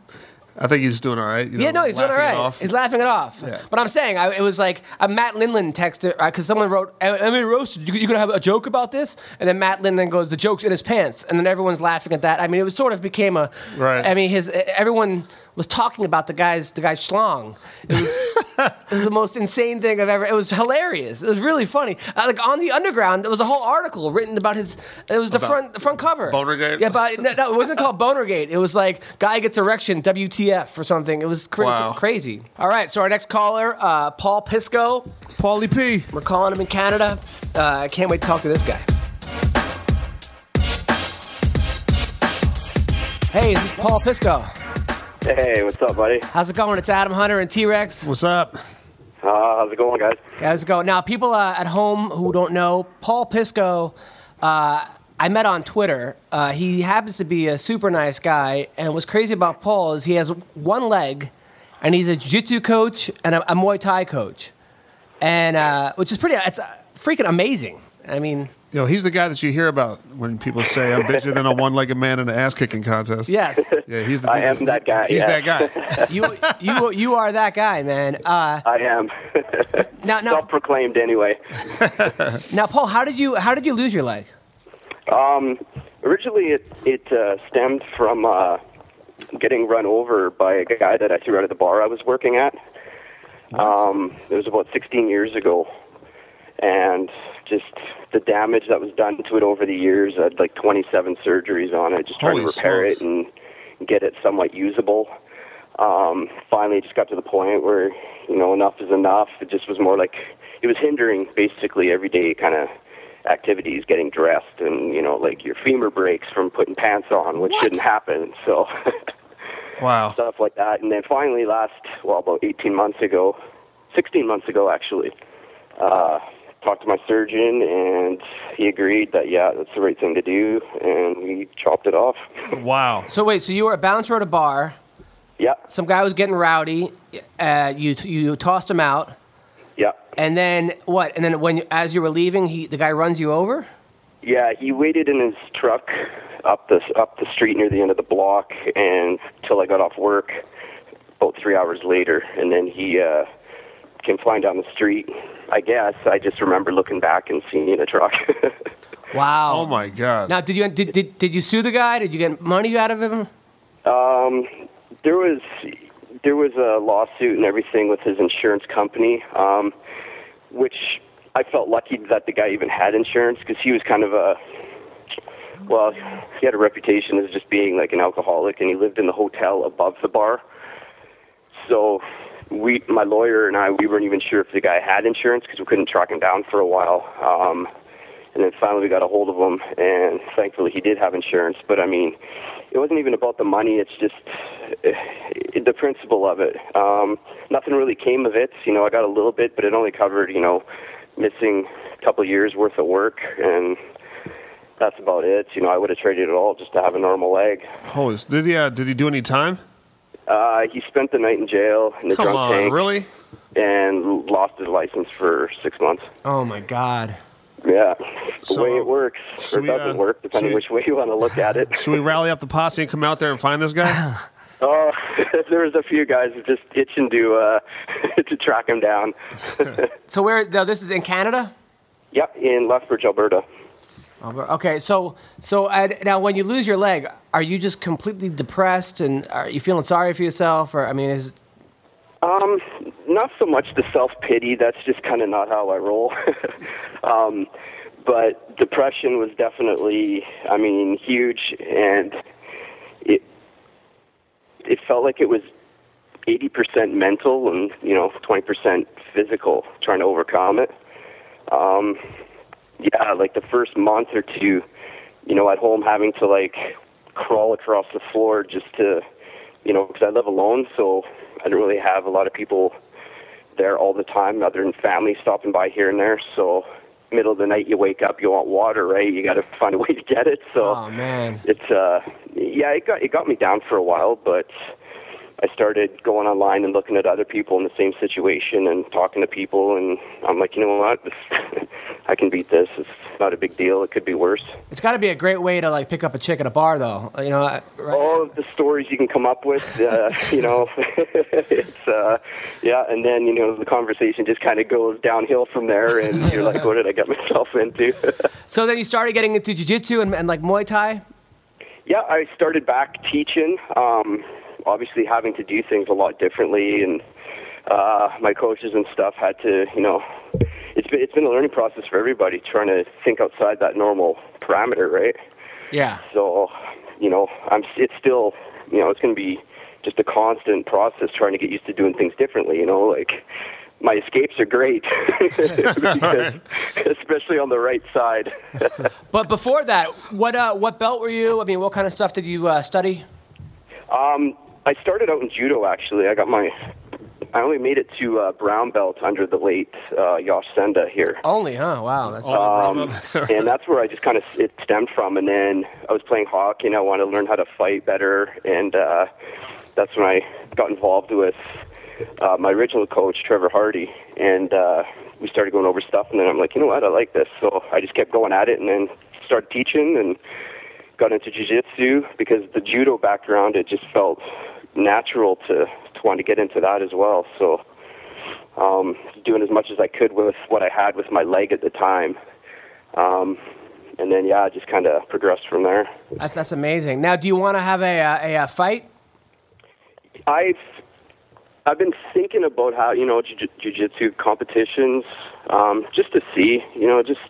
S2: I think he's doing all right. you
S1: Yeah, no, he's doing all right.
S2: off.
S1: He's laughing it off.
S2: Yeah.
S1: But I'm saying, I, it was like a Matt Lindland texted uh, because someone wrote, "MMA Roasted. You, you gonna have a joke about this?" And then Matt Lindland goes, "The joke's in his pants," and then everyone's laughing at that. I mean, it was sort of became a.
S2: Right.
S1: I mean, his everyone was talking about the guy's the guy's schlong. It was, *laughs* it was the most insane thing I've ever. It was hilarious. It was really funny. Uh, like on the underground, there was a whole article written about his. It was the
S2: About
S1: front the front cover.
S2: Bonergate?
S1: Yeah, but no, no, it wasn't called Bonergate. It was like guy gets erection, WTF or something. It was cra-
S2: Wow.
S1: crazy. All right, so our next caller, uh, Paul Pisco.
S2: Paulie P.
S1: We're calling him in Canada. Uh, I can't wait to talk to this guy. Hey, is this Paul Pisco.
S4: Hey, what's up, buddy?
S1: How's it going? It's Adam Hunter and T Rex.
S2: What's up?
S4: Uh, how's it going, guys?
S1: How's it going? Now, people uh, at home who don't know, Paul Pisco, uh, I met on Twitter. Uh, he happens to be a super nice guy, and what's crazy about Paul is he has one leg, and he's a jiu-jitsu coach and a, a Muay Thai coach, and uh, which is pretty. It's uh, freaking amazing. I mean,
S2: You know, he's the guy that you hear about when people say I'm busier than a one-legged man in an ass kicking contest.
S1: yes,
S2: Yeah, he's the
S4: I
S2: dude
S4: am that guy,
S2: He's
S4: yeah.
S2: that guy. *laughs*
S1: you you you are that guy, man. Uh,
S4: I am.
S1: now, now,
S4: Self-proclaimed, anyway. *laughs*
S1: now, Paul, how did you how did you lose your leg?
S4: Um, originally, it it uh, stemmed from uh, getting run over by a guy that I threw out of the bar I was working at. Um, it was about 16 years ago, and just the damage that was done to it over the years. I had like 27 surgeries on it, just trying to repair
S2: smokes.
S4: it and get it somewhat usable. Um, finally, it just got to the point where you know enough is enough. It just was more like it was hindering basically everyday kind of activities, getting dressed, and you know like your femur breaks from putting pants on, which shouldn't happen. So. *laughs*
S2: Wow.
S4: stuff like that. And then finally, last well, about 18 months ago, 16 months ago actually, uh, talked to my surgeon, and he agreed that yeah, that's the right thing to do, and we chopped it off. *laughs*
S2: Wow.
S1: So wait, so you were a bouncer at a bar.
S4: yeah,
S1: Some guy was getting rowdy. Uh, you you tossed him out.
S4: yeah,
S1: And then what? And then when as you were leaving, he the guy runs you over.
S4: yeah. He waited in his truck up the up the street near the end of the block, and till I got off work, about three hours later, and then he uh, came flying down the street. I guess I just remember looking back and seeing a truck. *laughs*
S1: Wow.
S2: Oh my God.
S1: Now, did you did, did did you sue the guy? Did you get money out of him?
S4: Um, there was there was a lawsuit and everything with his insurance company, um, which I felt lucky that the guy even had insurance because he was kind of a well, he had a reputation as just being like an alcoholic, and he lived in the hotel above the bar. So we, my lawyer and I, we weren't even sure if the guy had insurance because we couldn't track him down for a while. Um, and then finally we got a hold of him, and thankfully he did have insurance. But I mean, it wasn't even about the money. It's just uh, the principle of it. Um, nothing really came of it. You know, I got a little bit, but it only covered you know missing a couple years worth of work, and that's about it. You know, I would have traded it all just to have a normal leg.
S2: Holy. Did he? Uh, did he do any time?
S4: Uh, he spent the night in jail in the
S2: Come
S4: drunk
S2: on,
S4: tank
S2: really?
S4: and lost his license for six months.
S1: Oh my God.
S4: Yeah, the
S2: So,
S4: way it works or
S2: should we,
S4: doesn't
S2: uh,
S4: work, depending
S2: should we-
S4: which way you want to look at it. *laughs*
S2: Should we rally up the posse and come out there and find this guy? *laughs*
S4: Oh, *laughs* there's a few guys just itching to uh, to track him down.
S1: So where? Now this is in Canada.
S4: yep, in Lethbridge, Alberta.
S1: Okay, so so uh, now when you lose your leg, are you just completely depressed and are you feeling sorry for yourself, or I mean, is
S4: Um, not so much the self pity. That's just kind of not how I roll. *laughs* um, but depression was definitely, I mean, huge, and it it felt like it was eighty percent mental and you know twenty percent physical, trying to overcome it. Um, yeah, like the first month or two, you know, at home having to like crawl across the floor just to, you know, because I live alone, so I don't really have a lot of people there all the time, other than family stopping by here and there. So, middle of the night, you wake up, you want water, right? You got to *laughs* find a way to get it. So,
S1: oh man,
S4: it's uh, yeah, it got it got me down for a while, but I started going online and looking at other people in the same situation and talking to people, and I'm like, you know what, this, *laughs* I can beat this. It's not a big deal. It could be worse.
S1: it's got to be a great way to like pick up a chick at a bar, though. You know, right?
S4: all of the stories you can come up with, uh, *laughs* you know, *laughs* it's uh, yeah, and then you know the conversation just kind of goes downhill from there, and you're like, what did I get myself into?
S1: So then you started getting into jujitsu and, and like Muay Thai.
S4: yeah, I started back teaching. Um, obviously, having to do things a lot differently, and uh, my coaches and stuff had to, you know, it's been it's been a learning process for everybody trying to think outside that normal parameter, right?
S1: Yeah.
S4: So, you know, I'm it's still, you know, it's going to be just a constant process trying to get used to doing things differently. You know, like my escapes are great, because, *laughs* *laughs* especially on the right side. *laughs*
S1: But before that, what uh, what belt were you? I mean, what kind of stuff did you uh, study?
S4: um, I started out in judo. Actually, I got my. I only made it to uh, brown belt under the late uh, Yosh Senda here.
S1: Only, huh? Wow. That's,
S4: Um, and that's where I just kind of it stemmed from. And then I was playing hockey, and I wanted to learn how to fight better. And uh, that's when I got involved with uh, my original coach, Trevor Hardy, and uh, we started going over stuff. And then I'm like, you know what, I like this. So I just kept going at it, and then started teaching and got into jiu-jitsu because the judo background it just felt natural to to want to get into that as well. So um, doing as much as I could with what I had with my leg at the time. Um, and then yeah, I just kind of progressed from there.
S1: that's that's amazing. Now, do you want to have a, uh, a, a fight?
S4: I've I've been thinking about how you know jiu- jiu-jitsu competitions, um, just to see, you know, just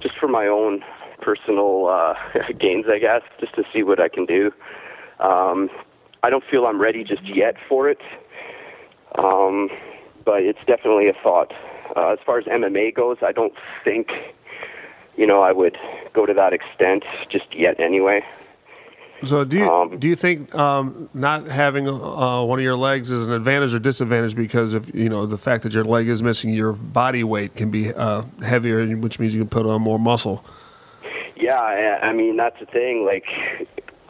S4: just for my own personal uh, *laughs* gains, I guess, just to see what I can do. Um, I don't feel I'm ready just yet for it, um, but it's definitely a thought. Uh, as far as MMA goes, I don't think, you know, I would go to that extent just yet. Anyway.
S2: So do you
S4: Um,
S2: do you think um, not having uh, one of your legs is an advantage or disadvantage because of you know the fact that your leg is missing, your body weight can be uh, heavier, which means you can put on more muscle.
S4: Yeah, I I mean that's the thing. Like,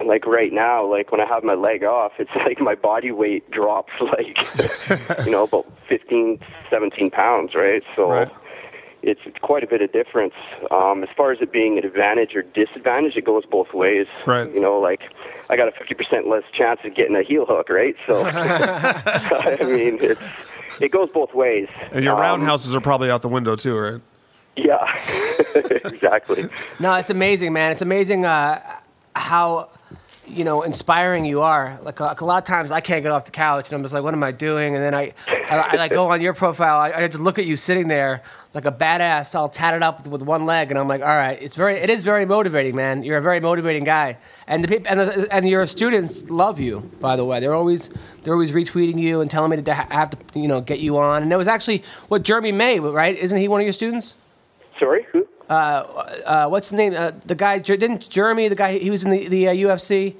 S4: like right now, like when I have my leg off, it's *laughs* like my body weight drops like, *laughs* you know, about 15, 17 pounds, right? So
S2: Right.
S4: it's quite a bit of difference. Um, as far as it being an advantage or disadvantage, it goes both ways.
S2: Right.
S4: You know, like I got a fifty percent less chance of getting a heel hook, right? So, *laughs* I mean, it's it goes both ways.
S2: And your
S4: Um,
S2: roundhouses are probably out the window too, right?
S4: Yeah, *laughs* exactly.
S1: No, it's amazing, man. It's amazing uh, how you know inspiring you are. Like, like a lot of times, I can't get off the couch, and I'm just like, "What am I doing?" And then I, I, I like go on your profile. I, I just look at you sitting there like a badass, all tatted up with, with one leg, and I'm like, "All right, it's very, it is very motivating, man. You're a very motivating guy." And the people and, and your students love you. By the way, they're always they're always retweeting you and telling me that I have to you know get you on. And it was actually what Jeremy May, right? Isn't he one of your students?
S4: Sorry, who?
S1: uh, uh, what's the name? Uh, the guy didn't Jeremy, the guy he was in the the uh, UFC.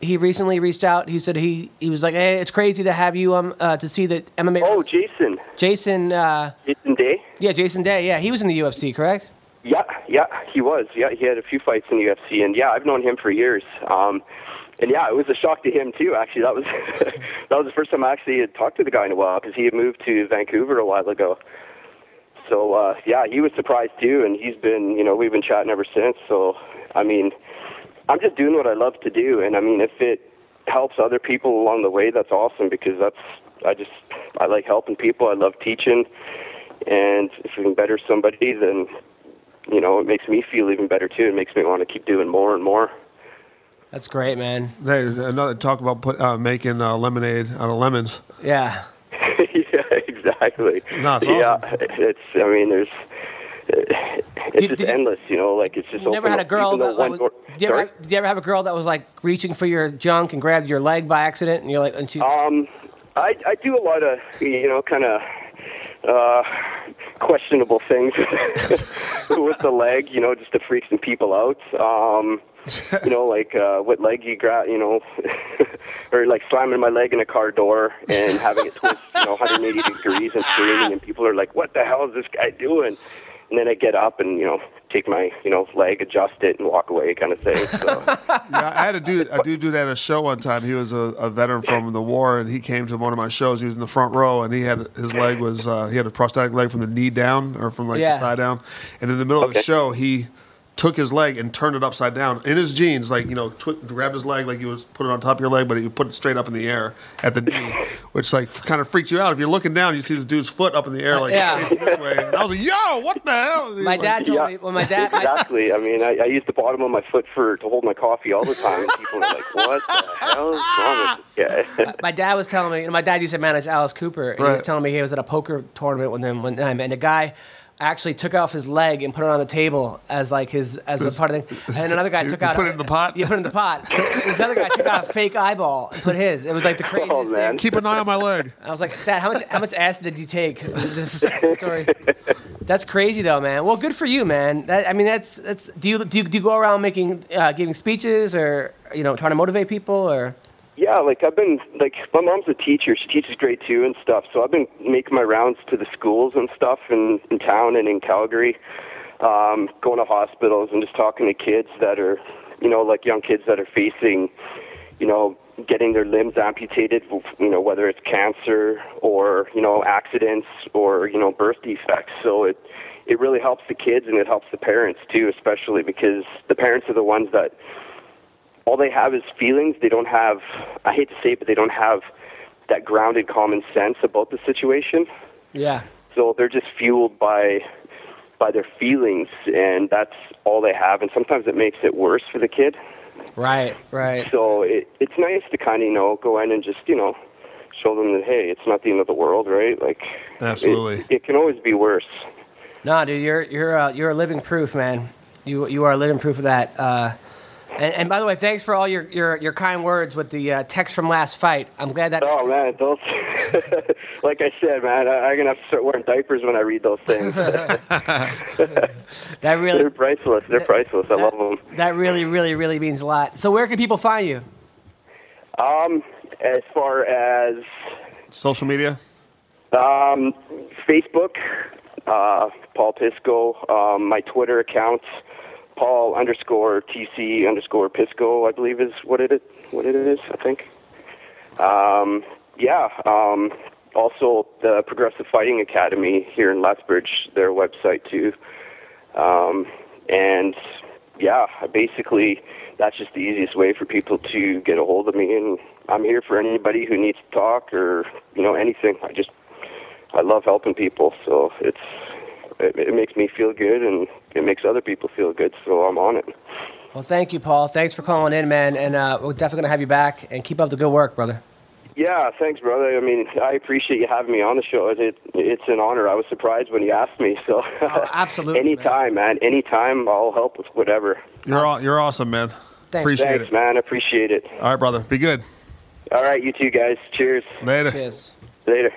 S1: He recently reached out. He said he he was like, hey, it's crazy to have you um uh, to see that MMA.
S4: Oh, Jason.
S1: Jason, uh,
S4: Jason Day.
S1: yeah, Jason Day. Yeah, he was in the UFC, correct?
S4: Yeah, yeah, he was. Yeah, he had a few fights in the UFC, and yeah, I've known him for years. Um, and yeah, it was a shock to him too. Actually, that was *laughs* that was the first time I actually had talked to the guy in a while because he had moved to Vancouver a while ago. So uh, yeah, he was surprised too, and he's been, you know, we've been chatting ever since. So I mean, I'm just doing what I love to do, and I mean, if it helps other people along the way, that's awesome because that's I just I like helping people. I love teaching, and if we can better somebody, then you know it makes me feel even better too. It makes me want to keep doing more and more.
S1: That's great, man.
S2: They another talk about put, uh, making uh, lemonade out of lemons.
S1: Yeah. *laughs*
S4: exactly.
S2: No, it's
S4: yeah,
S2: awesome.
S4: it's. I mean, there's. It's
S1: Did-
S4: just
S1: did
S4: endless, you know. Like it's just.
S1: You never had a girl that,
S4: one
S1: was,
S4: door-
S1: did, you ever,
S4: Sorry?
S1: did you ever have a girl that was like reaching for your junk and grabbed your leg by accident and you're like, and she,
S4: Um, I I do a lot of you know kind of uh questionable things *laughs* with the leg, you know, just to freak some people out. Um, *laughs* you know, like uh, what leg you grab, you know, *laughs* or like slamming my leg in a car door and having it twist, you know, 180 degrees and screaming, and people are like, "What the hell is this guy doing?" And then I get up and you know take my you know leg, adjust it, and walk away, kind of thing. So. *laughs*
S2: Yeah, I had a dude. I do do that at a show one time. He was a, a veteran from the war, and he came to one of my shows. He was in the front row, and he had his leg was uh, he had a prosthetic leg from the knee down or from like
S1: Yeah.
S2: the thigh down. And in the middle of the show, he took his leg and turned it upside down in his jeans, like you know, twi- grabbed his leg like you was put it on top of your leg, but he put it straight up in the air at the knee, *laughs* which like kind of freaked you out. If you're looking down, you see this dude's foot up in the air, like
S1: Yeah.
S2: this way. And I was like, "Yo, what the hell?"
S1: my dad told
S4: Yeah.
S1: me, well, my dad,
S4: exactly. I mean, I, I use the bottom of my foot for to hold my coffee all the time. and People are like, "What the hell is wrong with this guy?" *laughs*
S1: my dad was telling me, you know, my dad used to manage Alice Cooper, and he was telling me he was at a poker tournament with him one time, and the guy actually took off his leg and put it on the table as like his as a part of the thing. And another guy *laughs*
S2: You-
S1: took
S2: you
S1: out
S2: put it in the pot?
S1: You put it in the pot. this other guy took out a fake eyeball and put his. It was like the *laughs* craziest
S4: Oh, man.
S1: thing.
S2: Keep an eye on my leg.
S1: I was like, Dad, how much how much acid did you take? *laughs* This story. That's crazy though, man. Well, good for you, man. That, I mean, that's that's. Do you do you, do you go around making uh, giving speeches or you know trying to motivate people or?
S4: Yeah, like I've been like my mom's a teacher. She teaches grade two and stuff. So I've been making my rounds to the schools and stuff in in town and in Calgary, um, going to hospitals and just talking to kids that are, you know, like young kids that are facing, you know, getting their limbs amputated. You know, whether it's cancer or you know accidents or you know birth defects. So it it really helps the kids and it helps the parents too, especially because the parents are the ones that all they have is feelings. They don't have, I hate to say it, but they don't have that grounded common sense about the situation.
S1: Yeah.
S4: So they're just fueled by by their feelings, and that's all they have. And sometimes it makes it worse for the kid.
S1: Right. Right.
S4: So it, it's nice to kind of you know go in and just you know show them that hey, it's not the end of the world, right? Like
S2: Absolutely.
S4: it, it can always be worse.
S1: No, dude, you're you're uh, you're a living proof, man. You you are a living proof of that. Uh, and, and by the way, thanks for all your, your, your kind words with the uh, text from last fight. I'm glad that.
S4: Oh man, those *laughs* like I said, man, I, I'm gonna have to start wearing diapers when I read those things. *laughs*
S1: that really
S4: They're priceless. They're priceless. I love them.
S1: that really really really means a lot. So where can people find you?
S4: Um, as far as
S2: Social media.
S4: um, Facebook, uh, Paul Pisco, um, my Twitter account, Paul underscore TC underscore Pisco, I believe is what it is. What it is, I think. Um, yeah. Um, also, the Progressive Fighting Academy here in Lethbridge, their website too. Um, and yeah, basically, that's just the easiest way for people to get a hold of me. And I'm here for anybody who needs to talk or you know anything. I just I love helping people, so it's it, it makes me feel good and it makes other people feel good. So I'm on it.
S1: Well, thank you, Paul. Thanks for calling in, man. And uh, we're definitely gonna have you back. And keep up the good work, brother.
S4: Yeah, thanks, brother. I mean, I appreciate you having me on the show. It, it's an honor. I was surprised when you asked me. So,
S1: Oh, absolutely, *laughs*
S4: anytime, man. Anytime, I'll help with whatever.
S2: You're all, you're awesome, man.
S1: Thanks.
S2: Appreciate
S4: Thanks,
S2: it.
S4: man. Appreciate it.
S2: All right, brother. Be good.
S4: All right, you two guys. Cheers.
S2: Later.
S1: Cheers.
S4: Later.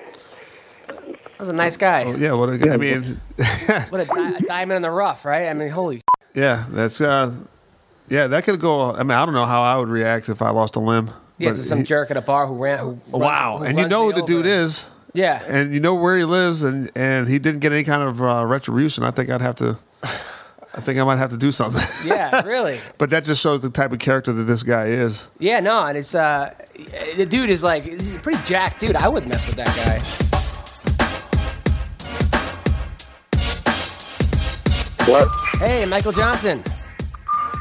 S1: That was a nice guy.
S2: Yeah. What? a guy. I mean, *laughs*
S1: What a, di- a diamond in the rough, right? I mean, holy.
S2: yeah. That's uh, yeah. That could go. I mean, I don't know how I would react if I lost a limb.
S1: Yeah,
S2: but
S1: to some
S2: he-
S1: jerk at a bar who ran. Who runs-
S2: wow.
S1: who
S2: and you know who the dude is.
S1: Yeah.
S2: And you know where he lives, and and he didn't get any kind of uh, retribution. I think I'd have to. I think I might have to do something. *laughs*
S1: yeah, really.
S2: but that just shows the type of character that this guy is.
S1: Yeah, no, and it's uh, the dude is like he's a pretty jacked dude. I wouldn't mess with that guy.
S5: What?
S1: Hey, Michael Johnson.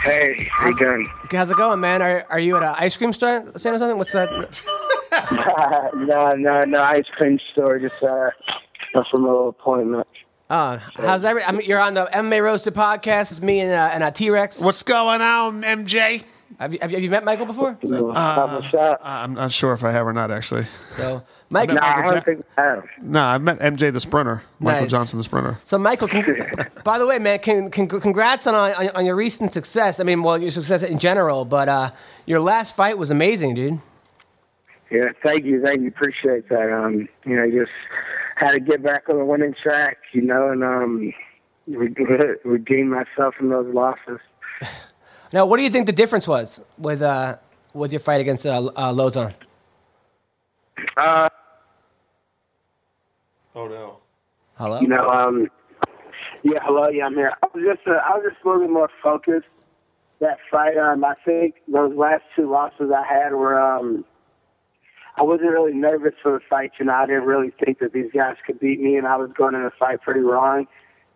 S5: Hey, how you doing?
S1: How's it going, man? Are, are you at an ice cream store, stand or something? What's that? *laughs*
S5: no, no, no ice cream store. Just uh, from a little appointment.
S1: Uh, how's every? I mean, you're on the MMA Roasted podcast. It's me and uh, and a T Rex.
S2: What's going on, MJ?
S1: Have you, have you have you met Michael before?
S5: Uh.
S2: I'm not sure if I have or not, actually.
S1: So, Michael.
S5: No, I don't think I have.
S2: No, I met MJ the sprinter, Michael
S1: Nice.
S2: Johnson the sprinter.
S1: So, Michael, con- *laughs* by the way, man, con- con- congrats on, on on your recent success. I mean, well, your success in general, but uh, your last fight was amazing, dude.
S5: Yeah, thank you, thank you. Appreciate that. Um, you know, just had to get back on the winning track, you know, and um, redeem myself from those losses. *laughs*
S1: Now, what do you think the difference was with uh, with your fight against uh, uh, Lauzon?
S5: Uh,
S2: Oh no.
S1: Hello.
S5: you know, um, yeah, hello, yeah, I'm here. I was just, uh, I was just a little bit more focused that fight. Um, I think those last two losses I had were, um, I wasn't really nervous for the fight. You know, I didn't really think that these guys could beat me, and I was going in the fight pretty wrong.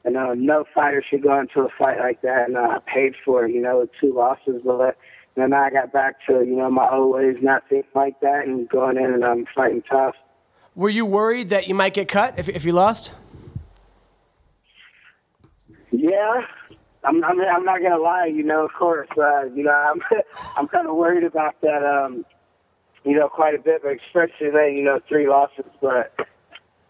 S5: And uh, no fighter should go into a fight like that. And uh, I paid for it, you know, with two losses. But you I got back to you know my old ways, not thinking like that, and going in and I'm um, fighting tough.
S1: Were you worried that you might get cut if if you lost?
S5: Yeah, I'm. I'm, I'm not gonna lie. You know, of course. Uh, you know, I'm. *laughs* I'm kind of worried about that. Um, you know, quite a bit, but especially then, you know, three losses. But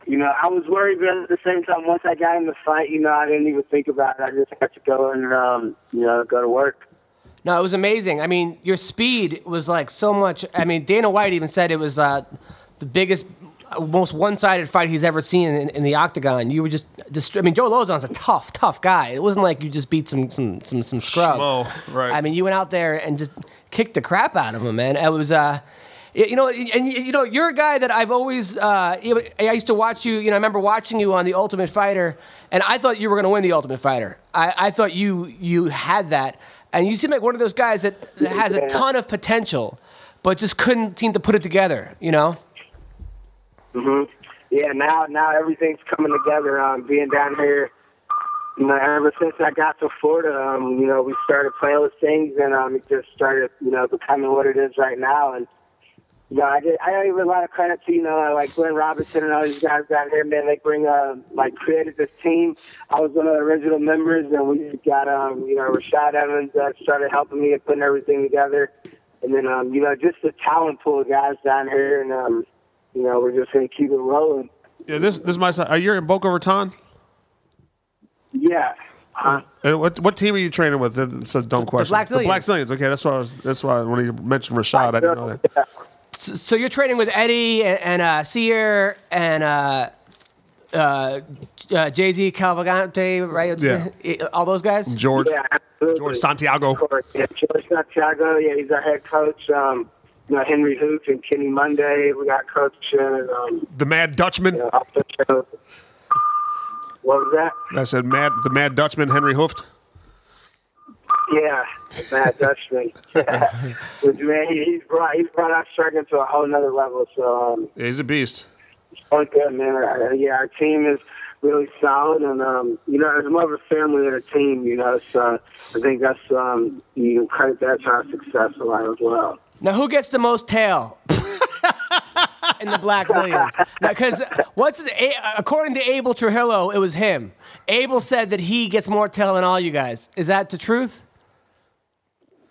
S5: you know, I was worried, but at the same time, once I got in the fight, you know, I didn't even think about it. I just had to go and, um, you know, go to work.
S1: No, it was amazing. I mean, your speed was like so much. I mean, Dana White even said it was uh, the biggest, uh, most one-sided fight he's ever seen in, in the octagon. You were just, just. I mean, Joe Lauzon's a tough, tough guy. It wasn't like you just beat some, some, some, some scrub.
S2: Schmo, right.
S1: I mean, you went out there and just kicked the crap out of him, man. It was. Uh, you know, and you know, you're a guy that I've always. Uh, I used to watch you. You know, I remember watching you on the Ultimate Fighter, and I thought you were going to win the Ultimate Fighter. I, I thought you you had that, and you seem like one of those guys that, that has a ton of potential, but just couldn't seem to put it together. You know.
S5: hmm Yeah, now now everything's coming together. Um, being down here, you know, ever since I got to Florida, um, you know, we started playing with things, and um, it just started, you know, becoming what it is right now. And you know, I did, I give a lot of credit to you know, like Glenn Robinson and all these guys down here. Man, they bring uh, like created this team. I was one of the original members, and we got um, you know, Rashad Evans that started helping me and putting everything together. And then um, you know, just the talent pool of guys down here, and um, you know, we're just gonna keep it rolling.
S2: Yeah, this this is my son. Are you in Boca Raton?
S5: Yeah. Uh,
S2: And what what team are you training with? It's a dumb question.
S1: Black
S2: The Blackzilians.
S1: Zillions.
S2: Okay, that's why I was. That's why when you mentioned Rashad, I didn't know that. *laughs*
S1: So, so you're training with Eddie and, and uh, Sear and uh, uh, uh, JZ Cavalcante, right?
S2: Yeah. *laughs*
S1: All those guys.
S2: George
S5: yeah, absolutely.
S2: George Santiago.
S5: Of course, yeah. George Santiago, yeah, he's our head coach. Um, you know, Henri Hooft and Kenny Monday, we got coach. Um,
S2: The Mad Dutchman.
S5: you know, off the show. What was that?
S2: I said Mad the Mad Dutchman Henri Hooft.
S5: Yeah, Mad Dutchman. *laughs* Which man, he's brought he's brought our striking to a whole nother level. So um,
S2: he's a beast.
S5: it's all good, man. Uh, yeah, our team is really solid, and um, you know, it's more of a family than a team. You know, so I think that's um, you can credit that to our success a lot as well.
S1: Now, who gets the most tail *laughs* in the Blackzilians? Because what's his, A- according to Abel Trujillo, it was him. Abel said that he gets more tail than all you guys. Is that the truth?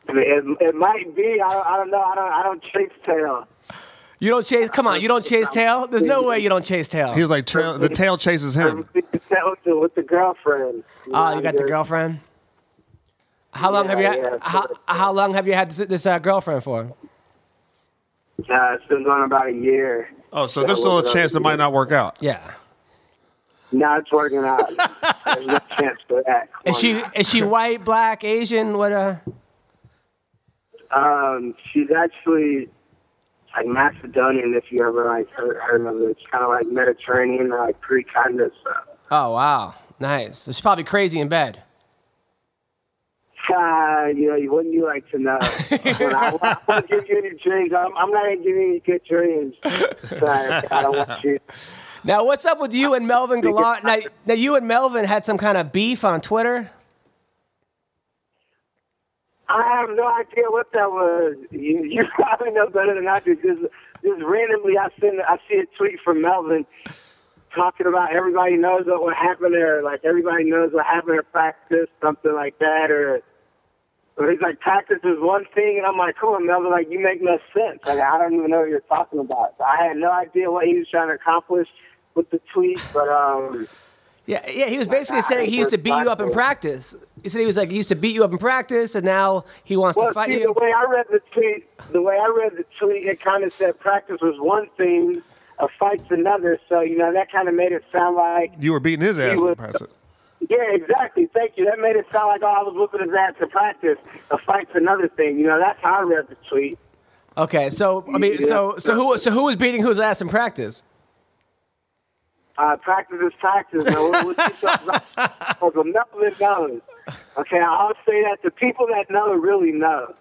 S5: I mean, it, it might be. I don't, I don't know. I don't. I don't chase tail.
S1: You don't chase. Come on, you don't chase tail. There's no way you don't chase tail.
S2: He was like tail, the tail chases him.
S5: with the, with the girlfriend.
S1: Oh, you got the girlfriend. How long have you had?
S5: yeah.
S1: How, how long have you had this, this uh, girlfriend for?
S5: Uh, it's been going about a year.
S2: Oh, so there's still a chance it might not work out.
S1: Yeah.
S5: Now it's working out. *laughs* There's no chance for that.
S1: Is she is she white, black, Asian? What? Uh.
S5: Um, she's actually like Macedonian. If you ever like heard, heard of it, it's kind of like Mediterranean, like Greek kind of stuff.
S1: Oh wow, nice. So she's probably crazy in bed.
S5: Uh, you know, wouldn't you like to know? I, I won't give you any dreams. I'm, I'm not gonna give you any good dreams. I don't want you.
S1: Now, what's up with you and Melvin Guillard? Now, now, you and Melvin had some kind of beef on Twitter.
S5: I have no idea what that was. You, you *laughs* probably know better than I do. Just, just randomly, I send, I see a tweet from Melvin talking about everybody knows what, what happened there. Like everybody knows what happened at practice, something like that, or. Or he's like, practice is one thing, and I'm like, come on, Melvin, like, you make no sense. Like, I don't even know what you're talking about. So I had no idea what he was trying to accomplish with the tweet, but, um,
S1: Yeah, yeah. He was basically saying he used to beat you up in practice. He said he was like he used to beat you up in practice, and now he wants
S5: Well,
S1: to fight
S5: see,
S1: you.
S5: the way I read the tweet, the way I read the tweet, it kind of said practice was one thing, a fight's another. So you know that kind of made it sound like,
S2: You were beating his ass
S5: was-
S2: in practice.
S5: yeah, exactly. Thank you. That made it sound like oh, I was whooping his ass in practice. A fight's another thing. You know that's how I read the tweet.
S1: Okay, so I mean, so so who so who was beating whose ass in practice?
S5: Uh, practice is practice. Now, what, what you talking about? Well, Melvin knows. *laughs* Okay, I'll say that the people that know really know.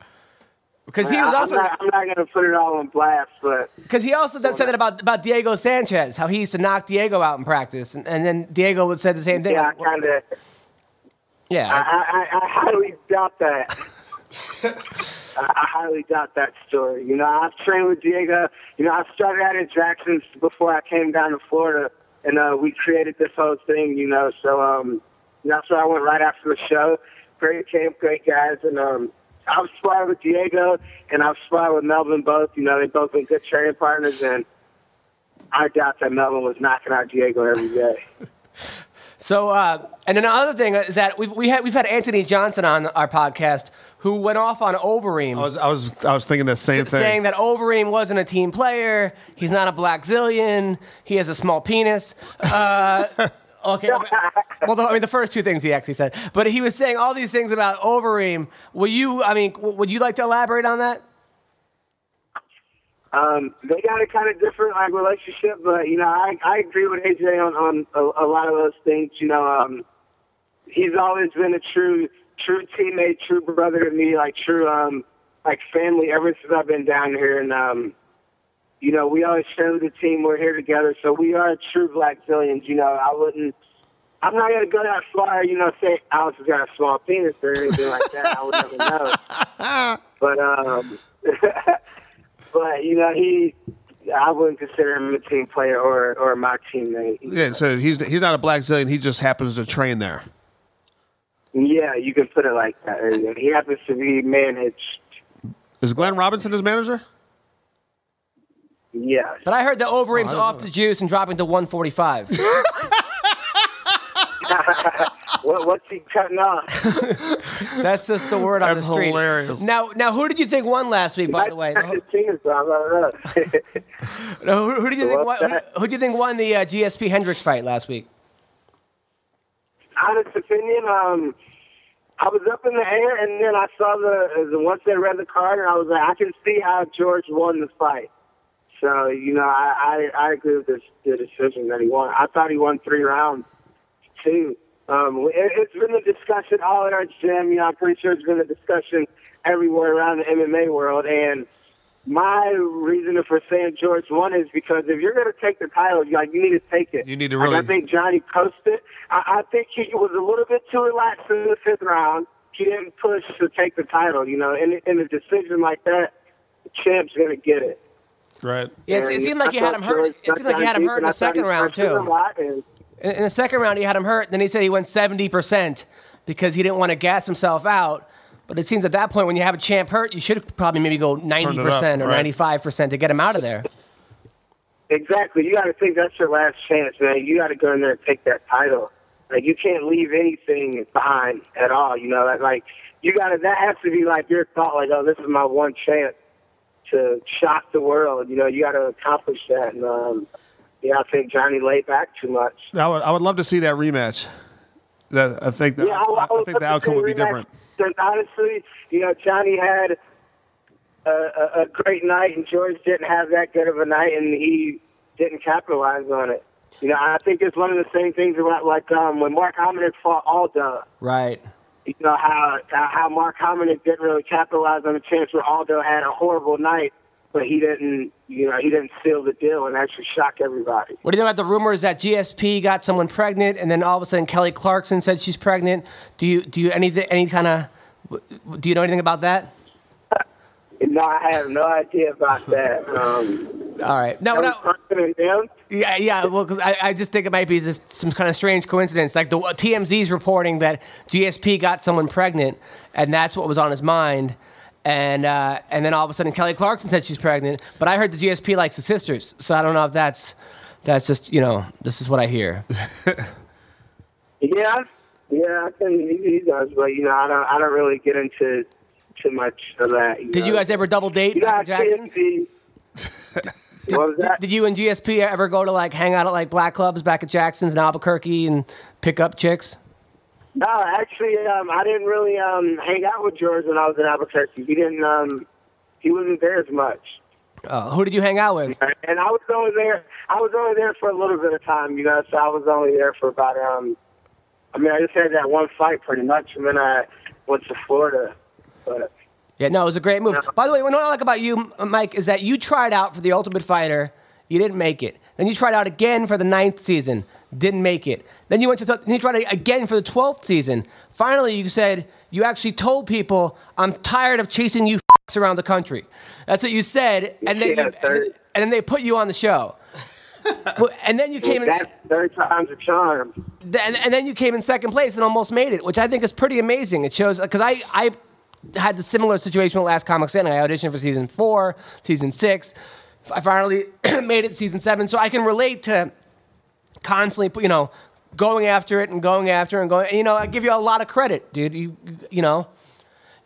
S1: Because he was
S5: I-
S1: also
S5: I'm not, I'm not going to put it all on blast, but
S1: because he also said that about about Diego Sanchez, how he used to knock Diego out in practice, and, and then Diego would say the same thing.
S5: yeah, I
S1: like,
S5: kind of. I,
S1: yeah.
S5: I, I highly doubt that. *laughs* I, I highly doubt that story. You know, I've trained with Diego. You know, I started out in Jackson before I came down to Florida, and uh, we created this whole thing. You know, so um, that's why I went right after the show. Great camp, great guys, and um, I was sparred with Diego and I was sparred with Melvin both. You know, they've both been good training partners, and I doubt that Melvin was knocking out Diego every day. *laughs*
S1: So, uh, and then the other thing is that we've we had we've had Anthony Johnson on our podcast who went off on Overeem.
S2: I was, I was, I was thinking the same
S1: s-
S2: thing.
S1: saying that Overeem wasn't a team player. He's not a Blackzilian. He has a small penis. Uh, *laughs* okay. well, the, I mean, the first two things he actually said, but he was saying all these things about Overeem. Will you? I mean, w- would you like to elaborate on that?
S5: Um, they got a kind of different like relationship, but you know, I I agree with AJ on on a, a lot of those things. You know, um, he's always been a true true teammate, true brother to me, like true um like family ever since I've been down here, and um, you know, we always share the team. We're here together, so we are true Blackzilians. You know, I wouldn't. I'm not gonna go that far, you know, say Alex has got a small penis or anything like that. I would never know. *laughs* But um, *laughs* but you know, he, I wouldn't consider him a team player or or my teammate.
S2: yeah, so he's he's not a Blackzilian. He just happens to train there.
S5: Yeah, you can put it like that. There you go. He happens to be managed.
S2: Is Glenn Robinson his manager?
S5: Yeah.
S1: But I heard that Overeem's
S2: Oh,
S1: off
S2: know
S1: the juice and dropping to 145. *laughs* *laughs*
S5: what, what's he cutting off? *laughs*
S1: That's just the word on
S2: That's
S1: the street.
S2: hilarious.
S1: Now, now, who did you think won last week? By the way,
S5: That's his team, so I don't know. *laughs*
S1: No, who, who do you think?
S5: What's
S1: Won,
S5: that?
S1: who, who do you think won the uh, GSP Hendricks fight last week?
S5: honest opinion, um, I was up in the air, and then I saw the, the once they read the card, and I was like, I can see how George won the fight. So you know, I I, I agree with this, the decision that he won. I thought he won three rounds too. Um, it, it's been a discussion all in our gym. You know, I'm pretty sure it's been a discussion everywhere around the MMA world, and my reason for saying George won is because if you're going to take the title, you like you need to take it.
S2: You need to
S5: Like,
S2: really-
S5: I think Johnny posted. I, I think he was a little bit too relaxed in the fifth round. He didn't push to take the title. You know, in in a decision like that, the champ's going to get it.
S2: Right.
S1: Yeah, it, it seemed like
S5: I
S1: you had him hurt. It seemed like you had him hurt in the
S5: and I thought
S1: second round
S5: pressured him a
S1: too.
S5: Lot, and-
S1: In, in the second round, he had him hurt. Then he said he went seventy percent because he didn't want to gas himself out. But it seems at that point, when you have a champ hurt, you should probably maybe go ninety percent or
S2: right.
S1: ninety-five percent to get him out of there.
S5: Exactly. You got to think that's your last chance, man. You got to go in there and take that title. Like you can't leave anything behind at all. You know, that like you got to. That has to be like your thought. Like, oh, this is my one chance to shock the world. You know, you got to accomplish that. And um, yeah, I think Johnny laid back too much.
S2: I would, I would love to see that rematch. That I think that
S5: Yeah,
S2: I,
S5: would
S2: think the outcome would be different.
S5: Because honestly, you know, Johnny had a, a, a great night, and George didn't have that good of a night, and he didn't capitalize on it. You know, I think it's one of the same things about like um, when Mark Hominick fought Aldo.
S1: Right.
S5: You know how how Mark Hominick didn't really capitalize on the chance where Aldo had a horrible night, but he didn't. You know, he didn't seal the deal and actually shock everybody.
S1: What do you know about the rumors that GSP got someone pregnant, and then all of a sudden Kelly Clarkson said she's pregnant? Do you do you any any kind of Do you know anything about that?
S5: No, I have no idea about that. Um,
S1: All right. No, no.
S5: was Carson and him?
S1: Yeah, yeah. Well, 'cause I, I just think it might be just some kind of strange coincidence. Like the TMZ's reporting that GSP got someone pregnant, and that's what was on his mind. And uh, and then all of a sudden, Kelly Clarkson said she's pregnant. But I heard the GSP likes the sisters, so I don't know if that's that's just you know this is what I hear. *laughs*
S5: Yeah, yeah, I can. He, he does, but you know, I don't. I don't really get into too much of that. You
S1: Did
S5: know?
S1: you guys ever double date
S5: You know,
S1: back at
S5: I
S1: Jackson's?
S5: see- *laughs* what was that?
S1: Did you and GSP ever go to like hang out at like black clubs back at Jackson's in Albuquerque and pick up chicks?
S5: No, actually, um, I didn't really um, hang out with George when I was in Albuquerque. He didn't. Um, he wasn't there as much.
S1: Uh, who did you hang out with?
S5: And I was only there. I was only there for a little bit of time, you know. So I was only there for about. Um, I mean, I just had that one fight, pretty much, and then I went to Florida. But
S1: Yeah, no, it was a great move. By the way, what I like about you, Mike, is that you tried out for the Ultimate Fighter, you didn't make it. Then you tried out again for the ninth season, didn't make it. Then you went to, th- then you tried again for the twelfth season. Finally, you said you actually told people, "I'm tired of chasing you f- *laughs* around the country." That's what you said, and then
S5: Yeah,
S1: you, and, and then they put you on the show. And then you came in.
S5: that's third time's a charm.
S1: and, and then you came in second place and almost made it, which I think is pretty amazing. It shows because I I had the similar situation with Last Comic Standing. I auditioned for season four, season six. I finally *clears throat* made it season seven, so I can relate to constantly, you know, going after it and going after and going. You know, I give you a lot of credit, dude. You you know,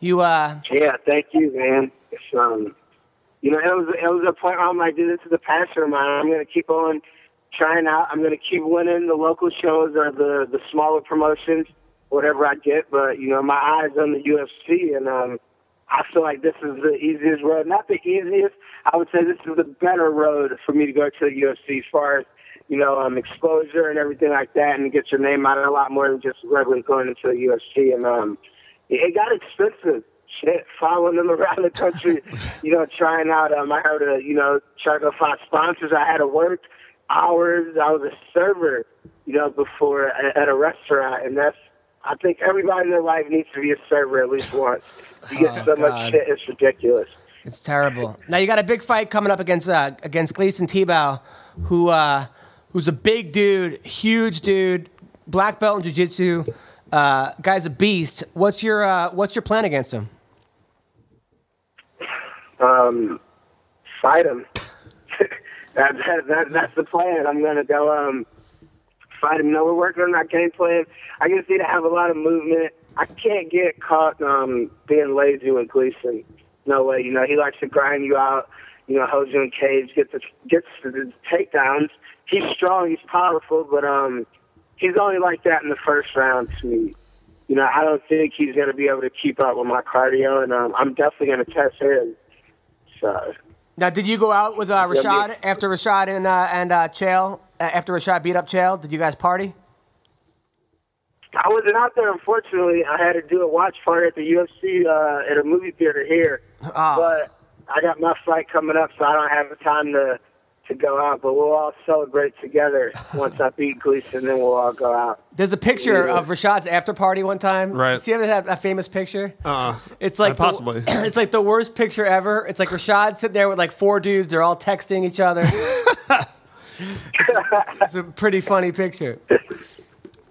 S1: you uh.
S5: Yeah, thank you, man. It's, um, you know, it was it was a point where I'm like, dude, this is a passion of mine. I'm gonna keep on trying out. I'm gonna keep winning the local shows or the the smaller promotions, whatever I get. But you know, my eyes on the UFC, and um, I feel like this is the easiest road. Not the easiest. I would say this is the better road for me to go to the UFC as far as you know, um, exposure and everything like that, and get your name out a lot more than just regularly going into the UFC. And um, it got expensive. Shit, following them *laughs* around the country, *laughs* you know, trying out. Um, I had to, you know, try to find sponsors. I had to work hours. I was a server, you know, before at, at a restaurant, and that's. I think everybody in their life needs to be a server at least once. You get
S1: Oh,
S5: so
S1: God.
S5: much shit, it's ridiculous.
S1: It's terrible. Now you got a big fight coming up against uh, against Gleison Tibau, who uh, who's a big dude, huge dude, black belt in jiu-jitsu. Uh, guy's a beast. What's your uh, what's your plan against him?
S5: um, fight him. *laughs* that, that, that, that's the plan. I'm gonna go um, fight him. No, we're working on that game plan. I just need to have a lot of movement. I can't get caught um, being lazy with Gleison. No way. You know, he likes to grind you out. You know, hold you in cage, get the gets the takedowns. He's strong. He's powerful, but um, he's only like that in the first round to me. You know, I don't think he's going to be able to keep up with my cardio, and um, I'm definitely going to test him. So,
S1: Now, did you go out with uh, Rashad after Rashad and uh, and uh, Chael? Uh, after Rashad beat up Chael, did you guys party?
S5: I wasn't out there, unfortunately. I had to do a watch party at the UFC uh, at a movie theater here.
S1: Ah.
S5: But I got my flight coming up, so I don't have the time to to go out. But we'll all celebrate together *laughs* once I beat Gleison. Then we'll all go out.
S1: There's a picture
S5: Yeah.
S1: of Rashad's after party one time.
S2: Right.
S1: See that, that famous picture?
S2: Uh,
S1: It's like
S2: Uh, possibly.
S1: The, it's like the worst picture ever. It's like Rashad sitting there with like four dudes. They're all texting each other. *laughs* it's a pretty funny picture.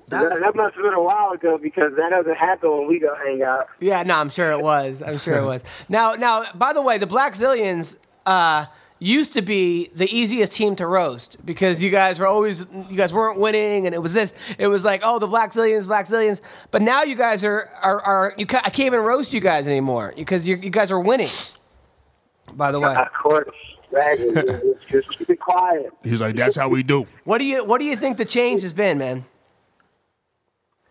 S5: That, that must have been a while ago because that doesn't happen when we go hang out.
S1: Yeah, no, I'm sure it was. I'm sure it was. Now, now, by the way, the Blackzilians uh, used to be the easiest team to roast because you guys were always, you guys weren't winning, and it was this. It was like, oh, the Blackzilians, Black Zillions. But now you guys are are, are you? Ca- I can't even roast you guys anymore because you you guys are winning. By the way,
S5: Of course, Dragon, just, *laughs* just keep it quiet.
S2: he's like, that's how we do.
S1: what do you what do you think the change has been, man?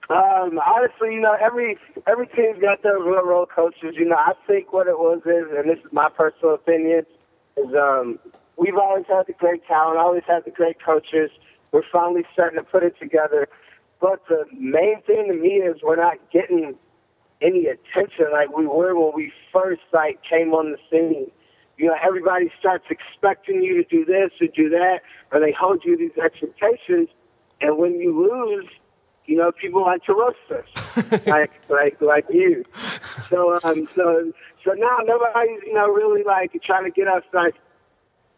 S5: Um, honestly, you know, every every team's got their real role coaches. You know, I think what it was is, and this is my personal opinion, is um, we've always had the great talent, always had the great coaches. We're finally starting to put it together. But the main thing to me is we're not getting any attention like we were when we first like came on the scene. You know, everybody starts expecting you to do this or do that, or they hold you these expectations. And when you lose, you know, people like to roast us, *laughs* like like like you. So um, so so now nobody's you know really like trying to get us like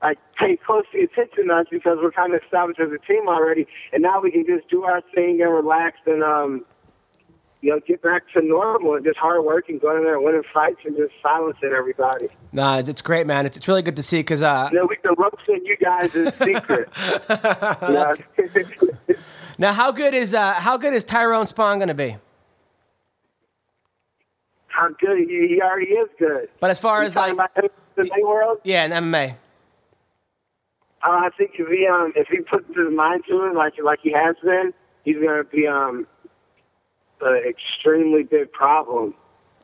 S5: like pay close attention to us because we're kind of established as a team already, and now we can just do our thing and relax and um, you know, get back to normal and just hard work and going in there and winning fights and just silencing everybody.
S1: Nah, it's, great, man. It's, it's really good to see because uh,
S5: You know, we can roasting you guys in *laughs* secret. *laughs* *laughs*
S1: Now how good is uh, how good is Tyrone Spong going to be?
S5: How good he, he already is good.
S1: But as far as like
S5: the MMA world,
S1: yeah, in MMA.
S5: uh, I think if he um if he puts his mind to it like like he has been, he's gonna be um an extremely big problem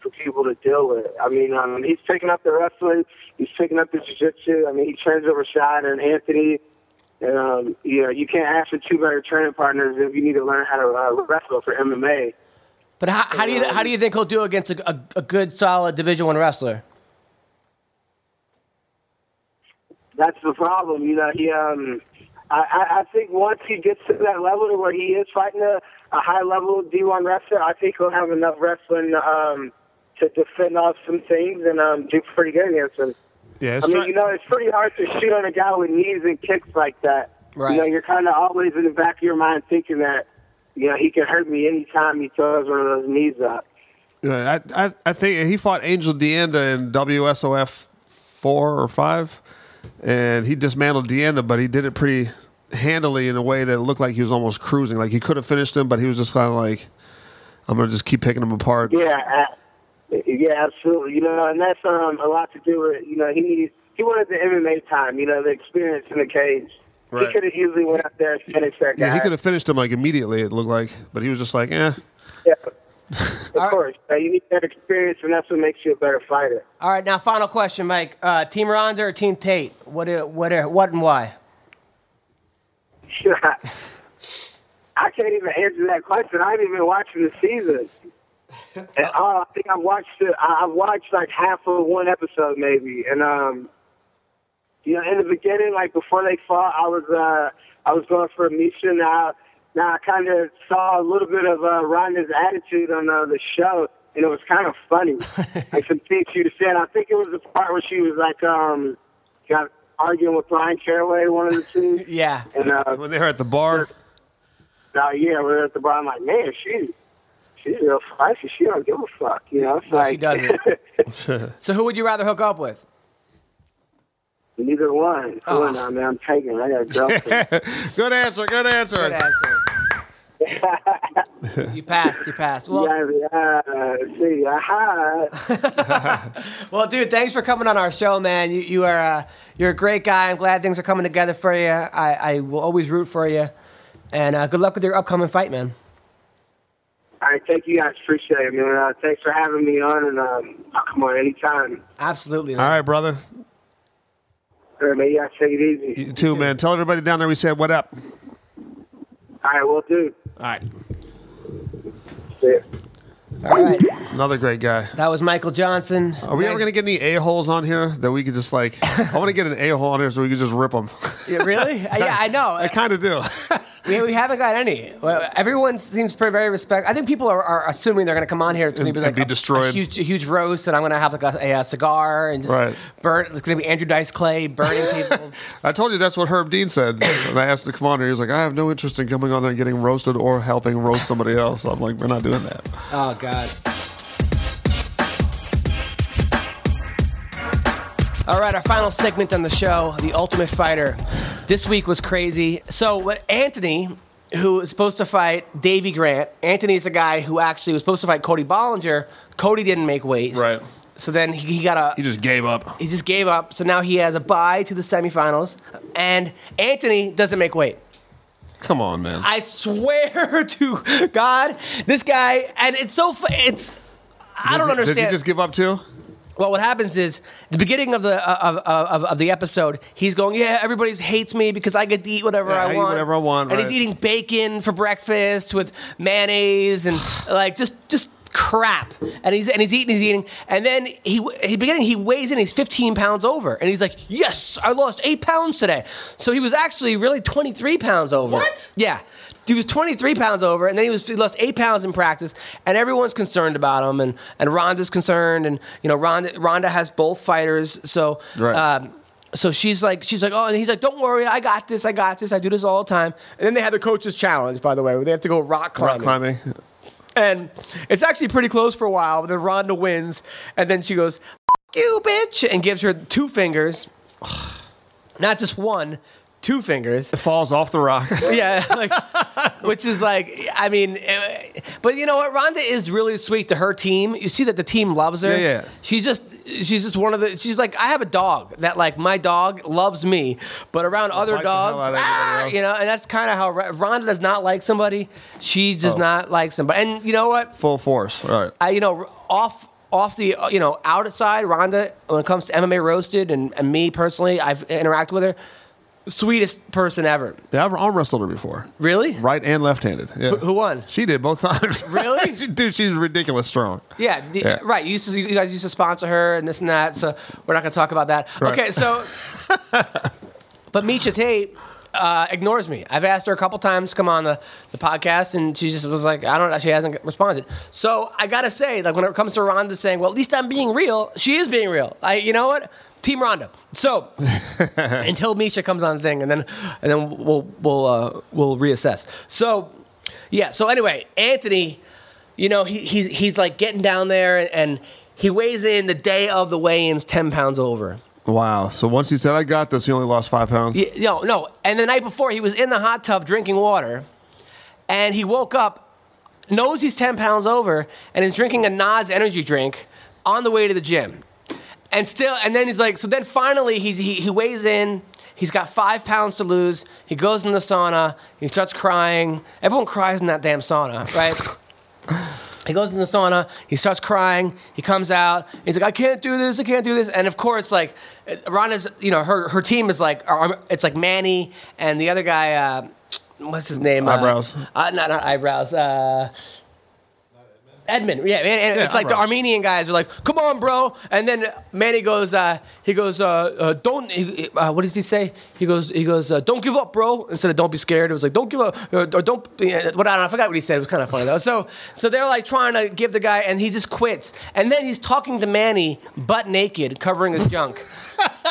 S5: for people to deal with. I mean, um, he's picking up the wrestling, he's picking up the jiu-jitsu. I mean, he trains over Rashad and Anthony. And um, you know, you can't ask for two better training partners if you need to learn how to uh, wrestle for MMA.
S1: But how, how do you how do you think he'll do against a, a, a good solid Division One wrestler?
S5: That's the problem. You know, he um I, I I think once he gets to that level to where he is fighting a, a high level D one wrestler, I think he'll have enough wrestling um to defend off some things and um do pretty good against him.
S2: Yeah, it's
S5: I mean,
S2: try-
S5: you know, it's pretty hard to shoot on a guy with knees and kicks like that.
S1: Right.
S5: You know, you're kind of always in the back of your mind thinking that, you know, he can hurt me anytime he throws one of those knees up.
S2: Yeah, I, I I think he fought Angel Deanda in WSOF four or five, and he dismantled Deanda, but he did it pretty handily in a way that looked like he was almost cruising. Like he could have finished him, but he was just kind of like, I'm gonna just keep picking him apart.
S5: Yeah, uh, yeah, absolutely. You know, and that's um a lot to do with you know he needs he wanted the MMA time, you know, the experience in the cage.
S2: Right.
S5: He could have easily went out there and finished that guy.
S2: Yeah, he could have finished him like immediately. It looked like, but he was just like, eh.
S5: Yeah. of course, uh, you need that experience, and that's what makes you a better fighter.
S1: All right, now final question, Mike. Uh, team Ronda or Team Tate? What uh, what uh, what and why? *laughs*
S5: I can't even answer that question. I haven't even watched the season. *laughs* And, uh, I think I've watched it. I've watched like half of one episode maybe, and um, you know, in the beginning, like before they fought, I was uh, I was going for Miesha. Now, now I kind of saw a little bit of uh, Ronda's attitude on uh, the show, and it was kind of funny. *laughs* like some things she said. I think it was the part where she was like, um, got arguing with Bryan Caraway, one of the two. *laughs*
S1: Yeah.
S5: And uh,
S2: When they were at the bar,
S5: now, yeah, we're at the bar. I'm like, man, she, she's real spicy. She don't give a fuck, you know. It's
S1: No,
S5: like,
S1: she doesn't. *laughs* So who would you rather hook up with?
S5: Neither one.
S1: Oh.
S5: Come on now, man. I'm taking. I got a girlfriend. *laughs*
S2: good answer, good answer.
S1: Good answer. *laughs* you passed. You passed. Well,
S5: yeah, yeah. See, aha. *laughs*
S1: well, dude, thanks for coming on our show, man. You you are uh, you're a great guy. I'm glad things are coming together for you. I, I will always root for you, and uh, good luck with your upcoming fight, man.
S5: All right, thank you guys. Appreciate it, man. Uh, thanks for having me on, and um, I'll come on anytime.
S1: Absolutely.
S2: All right, brother.
S5: All right, man. You take it easy.
S2: You too, man. Tell everybody down there we said what up.
S5: All right, we'll do.
S2: All right.
S5: See ya.
S1: All right.
S2: Another great guy.
S1: That was Michael Johnson.
S2: Are we ever going to get any a-holes on here that we could just like, I want to get an a-hole on here so we could just rip them.
S1: Yeah, really? *laughs* Yeah, I know.
S2: I kind of do. *laughs*
S1: We, we haven't got any. Well, Everyone seems pretty very respect. I think people are, are assuming they're going to come on here. It's going to be like
S2: be
S1: a-
S2: destroyed.
S1: A huge, a huge roast, and I'm going to have like a, a, cigar and just
S2: Right.
S1: burn. It's going to be Andrew Dice Clay burning *laughs* people.
S2: I told you that's what Herb Dean said. And I asked him to come on here. He was like, I have no interest in coming on there and getting roasted or helping roast somebody else. I'm like, we're not doing that.
S1: oh God. All right, our final segment on the show, The Ultimate Fighter. This week was crazy. So, what Anthony, who was supposed to fight Davy Grant, Anthony is a guy who actually was supposed to fight Cody Bollinger. Cody didn't make weight.
S2: Right.
S1: So then he, he got a
S2: He just gave up.
S1: he just gave up. So now he has a bye to the semifinals, and Anthony doesn't make weight.
S2: Come on, man.
S1: I swear *laughs* to God, this guy, and it's so fu- it's. I don't
S2: he-
S1: understand.
S2: Did he just give up too?
S1: Well, what happens is the beginning of the uh, of, of, of the episode, he's going, "Yeah, everybody hates me because I get to eat whatever
S2: Yeah,
S1: I
S2: I eat
S1: want,
S2: whatever I want,
S1: and he's eating bacon for breakfast with mayonnaise and *sighs* like just just crap. And he's and he's eating, he's eating, and then he he beginning he weighs in, he's 15 pounds over, and he's like, yes, I lost eight pounds today. So he was actually really 23 pounds over.
S2: What?
S1: Yeah. He was 23 pounds over, and then he was he lost eight pounds in practice, and everyone's concerned about him, and and Ronda's concerned, and you know Ronda Ronda has both fighters, so
S2: Right.
S1: um, so she's like she's like oh, and he's like don't worry, I got this, I got this, I do this all the time, and then they had the coaches challenge by the way, where they have to go rock
S2: Rock
S1: climbing,
S2: climbing.
S1: And it's actually pretty close for a while, but then Ronda wins, and then she goes F- you bitch, and gives her two fingers, *sighs* not just one, two fingers.
S2: It falls off the rock. *laughs*
S1: Yeah, like, which is like, I mean, eh, but you know what? Ronda is really sweet to her team. You see that the team loves her.
S2: Yeah, yeah.
S1: She's just, she's just one of the. She's like, I have a dog that like my dog loves me, but around other
S2: the hell
S1: dogs,
S2: out of everybody
S1: ah, you know, and that's kind of how Ronda does not like somebody. She does
S2: Oh.
S1: not like somebody, and you know what?
S2: Full force. All right.
S1: I, you know, off off the you know outside, Ronda when it comes to MMA roasted and, and me personally, I've interacted with her. Sweetest person ever.
S2: Yeah, I've arm wrestled her before.
S1: Really?
S2: Right and left-handed. Yeah.
S1: Who won?
S2: She did both *laughs* times.
S1: Really? *laughs*
S2: She- Dude, she's ridiculous strong.
S1: Yeah, the,
S2: Yeah.
S1: right. You used to, you guys used to sponsor her and this and that, so we're not going to talk about that.
S2: Right.
S1: Okay, so, *laughs* but Miesha Tate uh, ignores me. I've asked her a couple times to come on the, the podcast, and she just was like, I don't know. She hasn't responded. So I got to say, like when it comes to Ronda saying, well, at least I'm being real, she is being real. I, you know what? Team Ronda. So *laughs* until Miesha comes on the thing, and then and then we'll we'll uh, we'll reassess. So yeah. So anyway, Anthony, you know he, he's he's like getting down there, and, he weighs in the day of the weigh-ins ten pounds over.
S2: Wow. So once he said, I got this, he only lost five pounds.
S1: Yeah, no, no. And the night before, he was in the hot tub drinking water, and he woke up, knows he's 10 pounds over, and is drinking a NOS energy drink on the way to the gym. And still, and then he's like, so then finally he, he, he weighs in. He's got five pounds to lose. He goes in the sauna. He starts crying. Everyone cries in that damn sauna, right? *laughs* He goes in the sauna. He starts crying. He comes out. He's like, "I can't do this. I can't do this." And of course, like Ronda's, you know, her her team is like, it's like Manny and the other guy. Uh, what's his name? Uh,
S2: Eyebrows.
S1: Uh, not not eyebrows. Edmond, yeah, and, and
S2: Yeah,
S1: it's like the. Armenian guys are like, "Come on, bro!" And then Manny goes, uh, he goes, uh, uh, "Don't." he- Uh, what does he say? He goes, he goes, uh, "Don't give up, bro." Instead of "Don't be scared," it was like, "Don't give up," or, or "Don't." What I don't know, I forgot what he said. It was kind of funny though. So, so they're like trying to give the guy, and he just quits. And then he's talking to Manny, butt naked, covering his junk,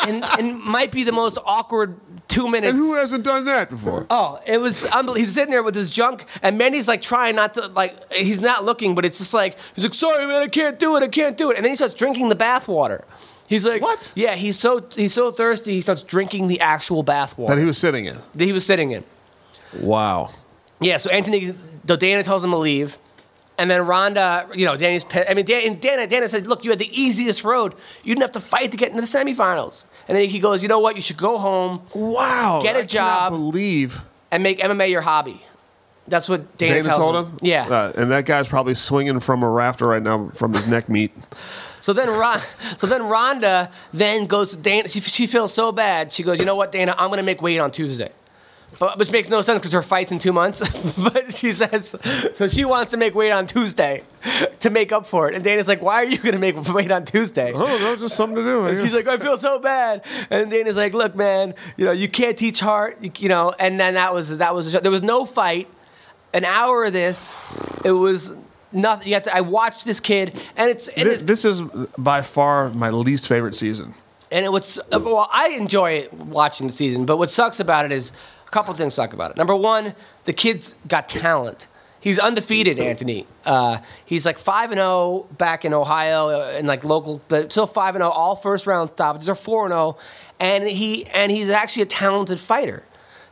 S1: and, and might be the most awkward two minutes.
S2: And who hasn't done that before?
S1: Oh, it was unbelievable. He's sitting there with his junk, and Manny's like trying not to, like, he's not looking, but it's just like, he's like, sorry, man, I can't do it, I can't do it. And then he starts drinking the bath water. He's like,
S2: What?
S1: Yeah, he's so he's so thirsty, he starts drinking the actual bath
S2: That he was sitting in.
S1: that he was sitting in.
S2: Wow.
S1: Yeah, so Anthony, though Dana tells him to leave. And then Ronda, you know, Danny's. pe- I mean, Dan, and Dana, Dana said, "Look, you had the easiest road. You didn't have to fight to get into the semifinals." And then he goes, "You know what? You should go home
S2: Wow.
S1: Get a
S2: I
S1: job.
S2: believe
S1: and make MMA your hobby." That's what Dana,
S2: Dana
S1: tells
S2: told
S1: him.
S2: him.
S1: Yeah.
S2: Uh, and that guy's probably swinging from a rafter right now from his neck meat.
S1: So then, Ron, so then Ronda then goes to Dana. She, she feels so bad. She goes, you know what, Dana? I'm going to make weight on Tuesday. But, which makes no sense because her fight's in two months. *laughs* but she says, so she wants to make weight on Tuesday to make up for it. And Dana's like, why are you going to make weight on Tuesday?
S2: Oh, no, just something to do.
S1: And she's like, I feel so bad. And Dana's like, look, man, you know, you can't teach heart, you, you know. And then that was that was the show. there was no fight. An hour of this, it was nothing. You had to. I watched this kid, and it's and
S2: this,
S1: it's
S2: this is by far my least favorite season.
S1: and it was well, I enjoy it watching the season, but what sucks about it is couple things talk about it. Number one, the kid's got talent. He's undefeated, Anthony. Uh, he's like five and zero back in Ohio uh, and like local, but still five and zero. All first round stoppages are four and zero, and he and he's actually a talented fighter.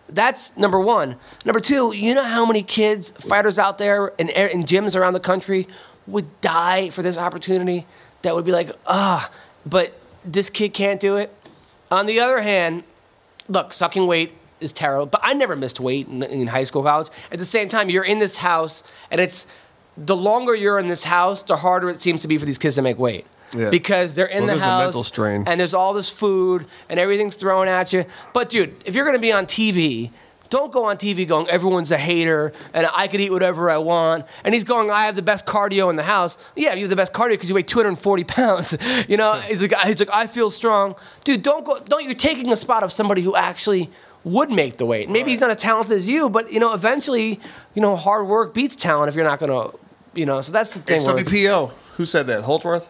S1: That's number one. Number two, you know how many kids, fighters out there in, in gyms around the country would die for this opportunity that would be like, ah, but this kid can't do it. On the other hand, look, sucking weight is terrible, but I never missed weight in, in high school, college. At the same time, you're in this house, and it's the longer you're in this house, the harder it seems to be for these kids to make weight.
S2: Yeah.
S1: Because they're in
S2: Well,
S1: the house,
S2: mental strain.
S1: and there's all this food, and everything's thrown at you. But dude, if you're going to be on TV don't go on TV going everyone's a hater and I could eat whatever I want. And he's going, I have the best cardio in the house. Yeah, you have the best cardio because you weigh 240 *laughs* pounds. You know, *laughs* he's like, he's like, I feel strong, dude. Don't go. Don't you're taking a spot of somebody who actually would make the weight. Maybe he's not as talented as you, but you know, eventually, you know, hard work beats talent if you're not gonna, you know. So that's the thing.
S2: HWPO. Who said that? Holdsworth.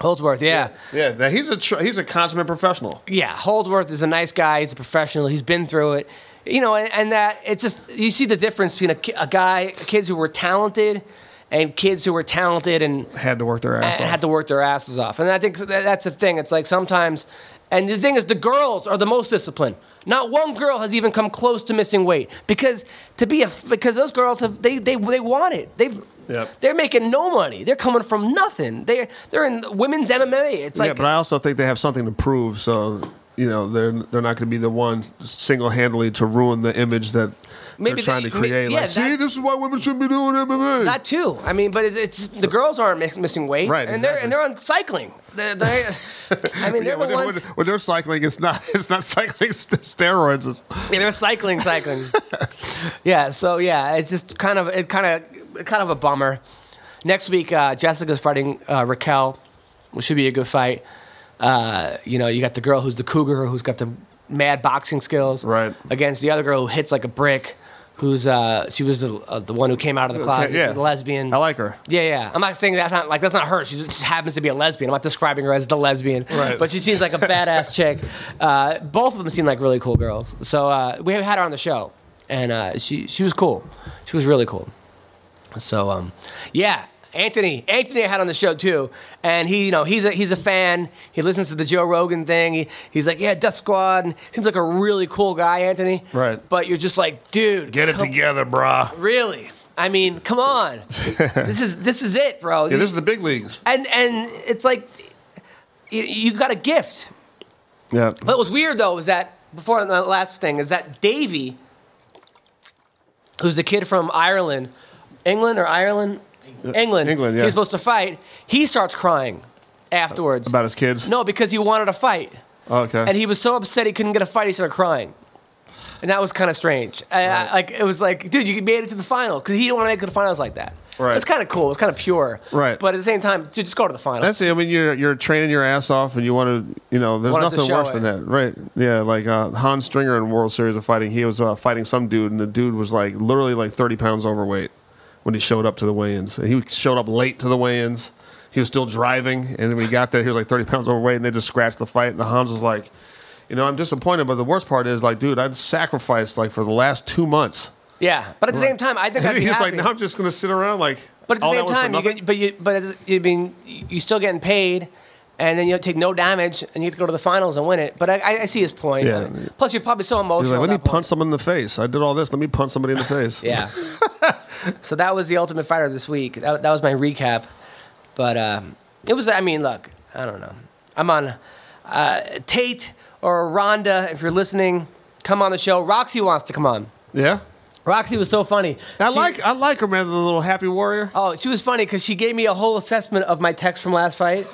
S1: Holdsworth, yeah.
S2: Yeah, now he's a tr- he's a consummate professional.
S1: yeah, Holdsworth is a nice guy. He's a professional. He's been through it. You know, and, and that it's just you see the difference between a, a guy, kids who were talented, and kids who were talented and,
S2: Had to work their ass
S1: and
S2: off.
S1: had to work their asses off. And I think that's the thing. It's like sometimes, and the thing is, the girls are the most disciplined. Not one girl has even come close to missing weight because to be a because those girls have they they they want it. They've
S2: Yep.
S1: they're making no money. They're coming from nothing. They They are in women's MMA. It's like
S2: yeah, but I also think they have something to prove. So you know, they're they're not going to be the one single handedly to ruin the image that
S1: Maybe
S2: they're trying
S1: they-
S2: to create.
S1: yeah,
S2: like, see,
S1: that-
S2: this is why women shouldn't be doing MMA.
S1: That too. I mean, but it, it's the girls aren't miss, missing weight,
S2: Right,
S1: And they're and they're on cycling. They're, they're, *laughs* I mean, they're
S2: when,
S1: the
S2: they're,
S1: ones.
S2: when, when they're cycling, it's not *laughs* it's not cycling st- steroids. It's,
S1: Yeah, they're cycling, cycling. *laughs* yeah. So yeah, it's just kind of it kind of kind of a bummer. Next week, uh, Jessica's fighting uh, Raquel, which should be a good fight. Uh, you know, you got the girl who's the cougar, who's got the mad boxing skills,
S2: Right.
S1: Against the other girl who hits like a brick. Who's uh, she was the uh, the one who came out of the closet,
S2: yeah.
S1: the lesbian.
S2: I like her.
S1: Yeah, yeah. I'm not saying that's not like that's not her. She just happens to be a lesbian. I'm not describing her as the lesbian.
S2: Right.
S1: But she seems like a badass *laughs* chick. Uh, both of them seem like really cool girls. So uh, we had her on the show, and uh, she she was cool. She was really cool. So um, yeah. Anthony, Anthony I had on the show too, and he, you know, he's a he's a fan. He listens to the Joe Rogan thing. He, he's like, yeah, Death Squad. And seems like a really cool guy, Anthony.
S2: Right.
S1: But you're just like, dude,
S2: Get it
S1: come-
S2: together, brah.
S1: Really? I mean, come on. *laughs* this is this is it, bro.
S2: Yeah, this is the big leagues.
S1: and and it's like you, you got a gift.
S2: Yeah.
S1: What was weird though was that before the last thing is that Davy, who's the kid from Ireland, England or Ireland, England.
S2: England, yeah.
S1: He's supposed to fight. He starts crying afterwards
S2: About his kids.
S1: No, because he wanted a fight.
S2: Okay.
S1: And he was so upset he couldn't get a fight, he started crying. And that was kind of strange. I, I, like it was like, dude, you made it to the final because he didn't want to make it to the finals like that.
S2: Right.
S1: It's kind of cool. It's kind of pure.
S2: Right.
S1: But at the same time, dude, just go to the finals.
S2: That's it. I mean, you're you're training your ass off, and you want to, you know, there's
S1: Wanted to
S2: nothing
S1: show
S2: worse
S1: it.
S2: than that, right? Yeah, like uh, Hans Stringer in World Series of Fighting, he was uh, fighting some dude, and the dude was like literally like 30 pounds overweight when he showed up to the weigh-ins. He showed up late to the weigh-ins. He was still driving, and when he got there, he was like 30 pounds overweight, and they just scratched the fight. And Hans was like, you know, I'm disappointed, but the worst part is like, dude, I've sacrificed like for the last two months.
S1: yeah. But at the same time, I think I'd be *laughs*
S2: He's
S1: happy.
S2: like, now I'm just gonna sit around like.
S1: But at the same
S2: that was for
S1: time, you get, but you, but you mean you're still getting paid, and then you take no damage, and you get to go to the finals and win it. But I, I- see his point.
S2: Yeah.
S1: Plus, you're probably so
S2: He's
S1: emotional.
S2: like, let me punch someone in the face. I did all this. Let me punch somebody in the face.
S1: Yeah. *laughs* so that was the Ultimate Fighter this week. That, that was my recap. But um, it was, I mean, look, I don't know. I'm on uh, Tate or Ronda, if you're listening, come on the show. Roxy wants to come on.
S2: Yeah.
S1: Roxy was so funny.
S2: I
S1: She-
S2: like I like her, man. The little happy warrior.
S1: Oh, she was funny because she gave me a whole assessment of my text from last fight.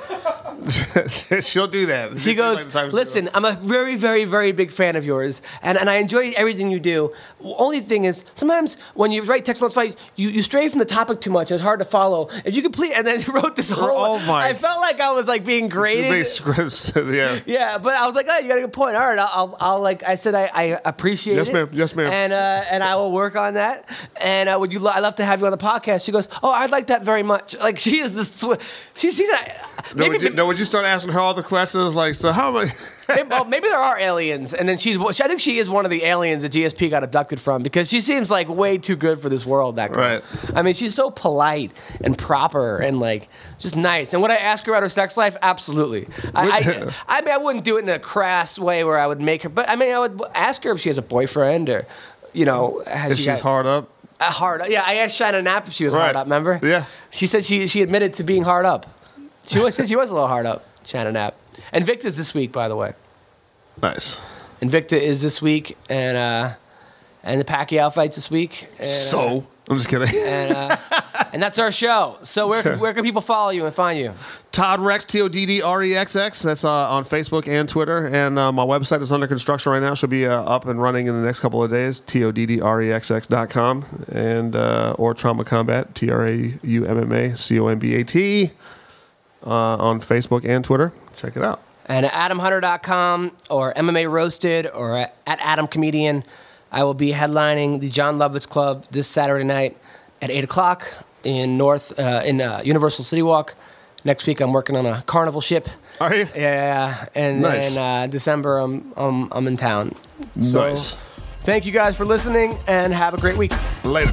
S1: *laughs*
S2: She'll do that.
S1: She goes, "Listen, I'm a very, very, very big fan of yours, and, and I enjoy everything you do. Only thing is, sometimes when you write text from last fight, you, you stray from the topic too much. It's hard to follow. If you could please, and then you *laughs* wrote this whole.
S2: Oh my-
S1: I felt like I was like being graded.
S2: scripts. *laughs* yeah.
S1: Yeah, but I was like, oh, you got a good point. All right, I'll, I'll, I'll like I said, I, I appreciate
S2: Yes,
S1: it.
S2: ma'am. Yes, ma'am.
S1: And uh, and I will work on that. And uh, would you? Lo- I love to have you on the podcast. She goes, oh, I'd like that very much. Like she is this. Sw- she, she's a,
S2: No, would you, no, would you start asking her all the questions? Like, so how many? *laughs*
S1: maybe, well, maybe there are aliens, and then she's. I think she is one of the aliens that GSP got abducted from because she seems like way too good for this world. That girl.
S2: Right.
S1: I mean, she's so polite and proper and like just nice. And would I ask her about her sex life? Absolutely. I, I, *laughs* I mean, I wouldn't do it in a crass way where I would make her, but I mean, I would ask her if she has a boyfriend or, you know, has
S2: she's
S1: got-
S2: hard up.
S1: uh, hard. Up. Yeah, I asked Shannon Knapp if she was hard up. Remember?
S2: Yeah.
S1: She said she she admitted to being hard up. She was she was a little hard up. Shannon Knapp. Invicta's this week, by the way.
S2: Nice.
S1: Invicta is this week, and uh, and the Pacquiao fights this week. And, uh,
S2: So I'm just kidding.
S1: and uh, *laughs* And that's our show. So where, where can people follow you and find you?
S2: Todd Rexx, T O D D R E X X. That's uh, on Facebook and Twitter. And uh, my website is under construction right now. Should be uh, up and running in the next couple of days. T O D D R E X X dot com. And, uh, or Trauma Combat, T R A U M M A C O M B A T, uh, on Facebook and Twitter. Check it out.
S1: And at adamhunter.com or MMA Roasted or at Adam Comedian, I will be headlining the Jon Lovitz Club this Saturday night at 8 o'clock in North, uh, in uh, Universal City Walk. Next week, I'm working on a carnival ship.
S2: Are you?
S1: Yeah, and
S2: Nice.
S1: then uh, December, I'm, I'm, I'm in town. So,
S2: Nice.
S1: Thank you guys for listening and have a great week.
S2: Later.